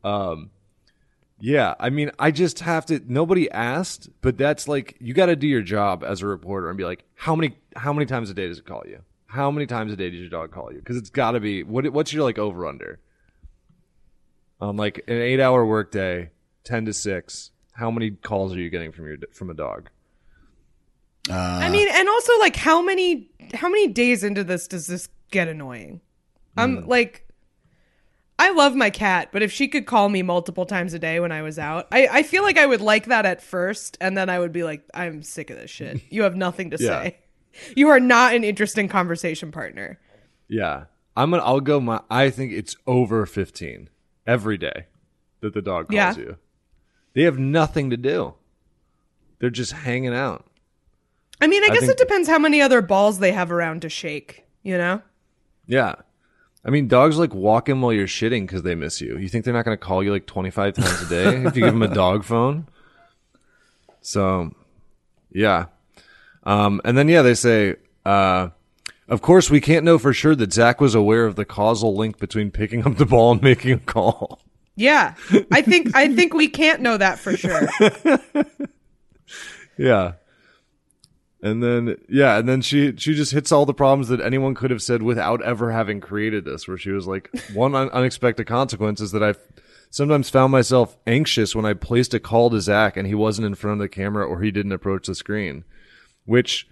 um yeah, I mean, I just have to nobody asked, but that's like you got to do your job as a reporter and be like, how many how many times a day does it call you? How many times a day does your dog call you? Cuz it's got to be what what's your like over under? Um like an 8-hour workday, 10 to 6. How many calls are you getting from your from a dog? I mean, and also like how many how many days into this does this get annoying? I'm Hmm. like I love my cat, but if she could call me multiple times a day when I was out, I, I feel like I would like that at first, and then I would be like, I'm sick of this shit. *laughs* You have nothing to Yeah. say. You are not an interesting conversation partner. Yeah. I'm gonna I'll go my I think it's over fifteen every day that the dog calls Yeah. you. They have nothing to do. They're just hanging out. I mean, I, I guess it depends how many other balls they have around to shake, you know? Yeah. I mean, dogs like walk in while you're shitting because they miss you. You think they're not going to call you like 25 times a day if you give them a dog phone? So, yeah. Um, and then, yeah, they say, uh, of course, we can't know for sure that Zach was aware of the causal link between picking up the ball and making a call. Yeah. I think I think we can't know that for sure. *laughs* Yeah. And then yeah, and then she she just hits all the problems that anyone could have said without ever having created this. Where she was like, one un- unexpected consequence is that I sometimes found myself anxious when I placed a call to Zach and he wasn't in front of the camera or he didn't approach the screen. Which,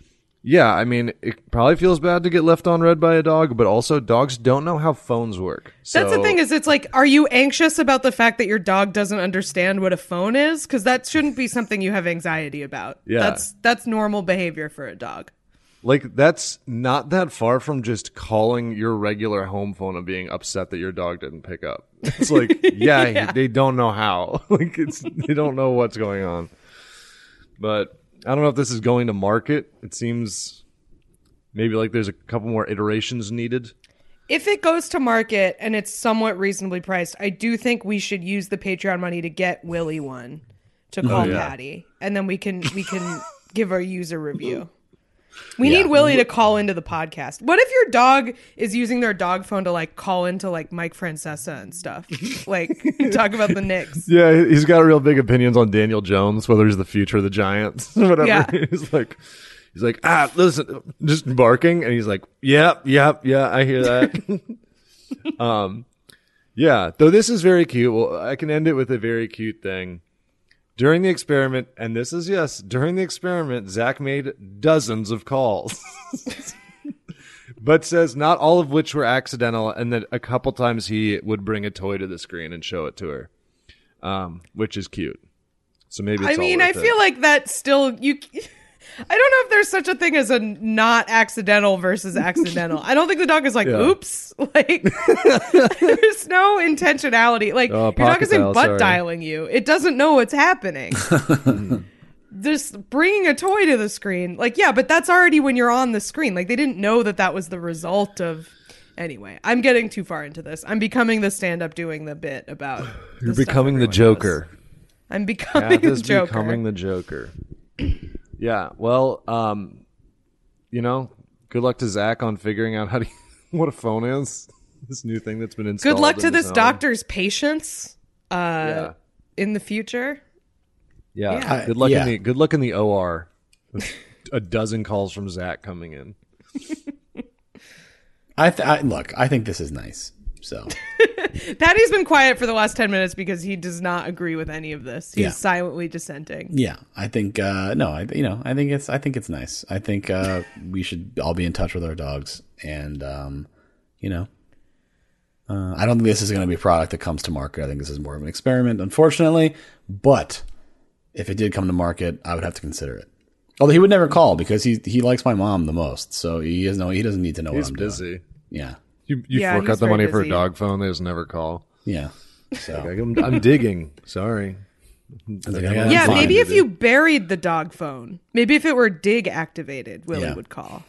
yeah, I mean, it probably feels bad to get left on red by a dog, but also dogs don't know how phones work. That's the thing is it's like are you anxious about the fact that your dog doesn't understand what a phone is cuz that shouldn't be something you have anxiety about. Yeah. That's that's normal behavior for a dog. Like that's not that far from just calling your regular home phone and being upset that your dog didn't pick up. It's like, *laughs* yeah, Yeah. they don't know how. *laughs* like it's they don't know what's going on. But I don't know if this is going to market. It seems maybe like there's a couple more iterations needed. If it goes to market and it's somewhat reasonably priced, I do think we should use the Patreon money to get Willie one to oh, call yeah. Patty, and then we can we can *laughs* give our user review. We need Willie to call into the podcast. What if your dog is using their dog phone to like call into like Mike Francesa and stuff, *laughs* like talk about the Knicks? *laughs* Yeah, he's got real big opinions on Daniel Jones, whether he's the future of the Giants, or *laughs* whatever. Yeah. He's like, he's like, ah, listen, just barking, and he's like, yep, yep, yeah, I hear that. um, yeah. Though this is very cute. Well, I can end it with a very cute thing. During the experiment, and this is yes, during the experiment, Zach made dozens of calls. *laughs* But says not all of which were accidental, and that a couple times he would bring a toy to the screen and show it to her um, which is cute. So maybe it's I mean, I it. feel like that still you. I don't know if there's such a thing as a not accidental versus *laughs* accidental. I don't think the dog is like, Yeah. oops. *laughs* Like, *laughs* there's no intentionality. Like, Oh, your dog isn't dial, butt sorry. dialing you. It doesn't know what's happening. Hmm. Just bringing a toy to the screen. Like, yeah, but that's already when you're on the screen. Like, they didn't know that that was the result of. Anyway, I'm getting too far into this. I'm becoming the stand up doing the bit about. *sighs* you're the becoming the everyone knows. Joker. I'm becoming Kath the Joker. becoming the Joker. *clears throat* yeah. Well, um, you know, good luck to Zach on figuring out how to *laughs* what a phone is. This new thing that's been installed. Good luck to this home. doctor's patients uh, Yeah. in the future. Yeah. Yeah. Good luck yeah. in the good luck in the OR. A dozen calls from Zach coming in. *laughs* I, th- I look. I think this is nice. So *laughs* Patty's been quiet for the last 10 minutes because he does not agree with any of this. He's Yeah. silently dissenting. yeah, I think uh, no. I you know I think it's I think it's nice. I think uh, *laughs* we should all be in touch with our dogs, and um, you know, uh, I don't think this is going to be a product that comes to market. I think this is more of an experiment, unfortunately. But if it did come to market, I would have to consider it. Although he would never call because he he likes my mom the most, so he has no he doesn't need to know He's what I'm doing. busy. Yeah, You, you Yeah, fork out the very money for a dog phone. They just never call. yeah. So Like, I'm, I'm digging. Sorry. like, yeah, yeah, maybe if you buried the dog phone, maybe if it were dig activated, Willie Yeah. would call.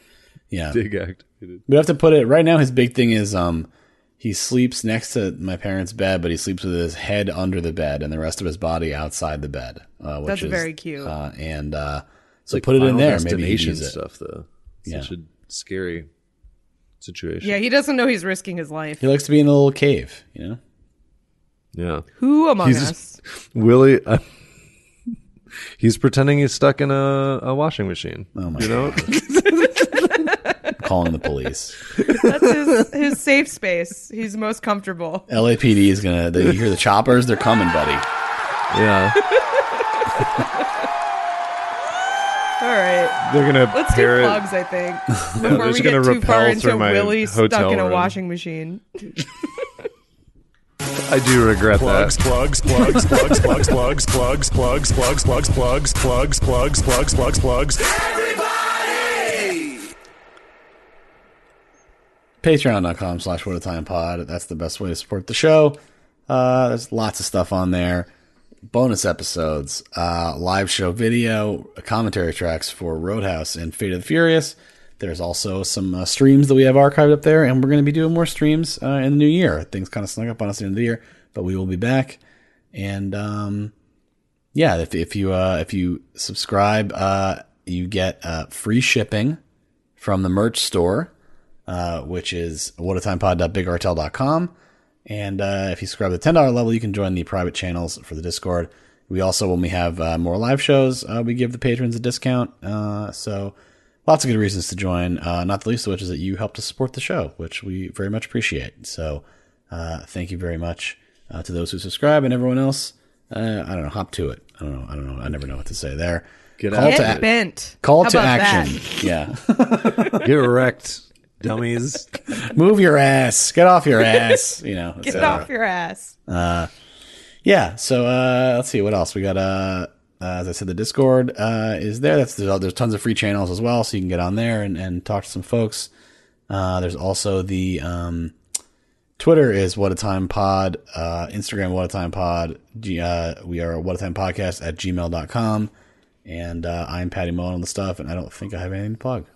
yeah, Dig activated. we have to put it right now. His big thing is um he sleeps next to my parents' bed, but he sleeps with his head under the bed and the rest of his body outside the bed. Uh, which That's is, very cute. Uh, and uh, so put it in there. Maybe he'd use it. stuff though. Yeah. Such a scary situation. Yeah, he doesn't know he's risking his life. He likes to be in a little cave, you know. Yeah. Who among He's us? Willie. Uh, *laughs* he's pretending he's stuck in a, a washing machine. Oh my you know? *laughs* calling the police. That's his, his safe space. He's most comfortable. LAPD is gonna. They, you hear the choppers? They're coming, buddy. yeah. All right. They're gonna Let's do pair plugs, I think, before we just get gonna too far rappel into through my Willie stuck hotel in a room. washing machine. I do regret Plugs, that. plugs, plugs, plugs, plugs, plugs, plugs, plugs, plugs, plugs, plugs, plugs, plugs, plugs, plugs, plugs. Patreon.com slash what a time pod. That's the best way to support the show. Uh, there's lots of stuff on there. Bonus episodes, uh, live show video, commentary tracks for Roadhouse and Fate of the Furious. There's also some uh, streams that we have archived up there, and we're going to be doing more streams uh, in the new year. Things kind of snuck up on us at the end of the year, but we will be back. And um, yeah, if, if you uh, if you subscribe, uh, you get uh, free shipping from the merch store uh, which is whatatimepod.bigcartel.com. And uh, if you subscribe to the $10 level, you can join the private channels for the Discord. We also, when we have uh, more live shows, uh, we give the patrons a discount. Uh, so lots of good reasons to join, uh, not the least of which is that you help to support the show, which we very much appreciate. So uh, thank you very much uh, to those who subscribe and everyone else. Uh, I don't know, hop to it. I don't know. I don't know. I never know what to say there. Get Call out to Get bent. Call How to action. that? Yeah. Get wrecked, dummies. *laughs* Move your ass. Get off your ass. You know. Get off your ass. Uh, yeah so uh let's see what else we got uh, uh as i said the discord uh is there that's there's, there's tons of free channels as well so you can get on there and, and talk to some folks uh there's also the um twitter is what a time pod uh instagram what a time pod G, uh we are what a time podcast at gmail.com and uh i'm patty Mullen on the stuff and i don't think i have anything to plug so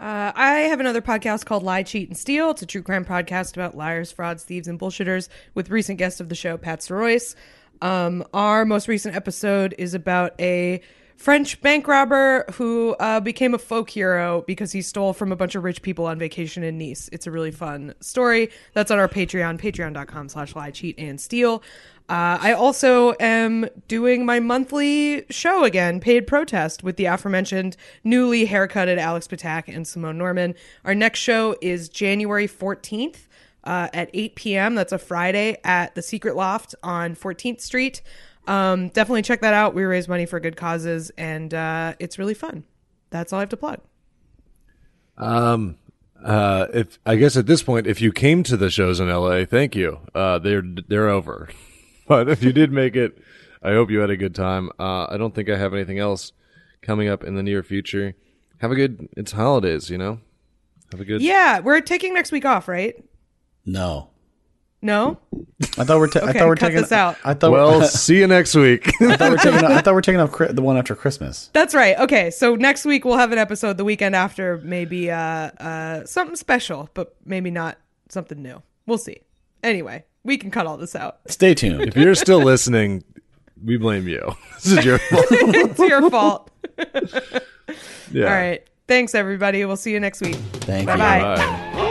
Uh, I have another podcast called Lie, Cheat, and Steal. It's a true crime podcast about liars, frauds, thieves, and bullshitters with recent guest of the show, Pat Soroyce. Um, our most recent episode is about a French bank robber who uh, became a folk hero because he stole from a bunch of rich people on vacation in Nice. It's a really fun story. That's on our Patreon, patreon.com slash lie, cheat, and steal. Uh, I also am doing my monthly show again, Paid Protest, with the aforementioned newly haircutted Alex Patak and Simone Norman. Our next show is January 14th uh, at 8 p.m. That's a Friday at the Secret Loft on 14th Street. Um, definitely check that out. We raise money for good causes, and uh, it's really fun. That's all I have to plug. Um, uh, if I guess at this point, if you came to the shows in LA, thank you. Uh, they're they're over. *laughs* But if you did make it, I hope you had a good time. Uh, I don't think I have anything else coming up in the near future. Have a good. It's holidays, you know. Have a good. Yeah, we're taking next week off, right? no No? i thought we're ta- i Okay, thought we're cut taking this out. i thought Well, we're, *laughs* see you next week. I thought we're taking i thought we're taking off Chri- the one after christmas That's right. Okay, so next week we'll have an episode. The weekend after, maybe uh, uh, something special, but maybe not something new. We'll see. Anyway, we can cut all this out. stay tuned if you're still listening, we blame you. *laughs* This is your *laughs* fault. it's your fault. Yeah. All right. Thanks, everybody. We'll see you next week. thank you Bye-bye. Bye.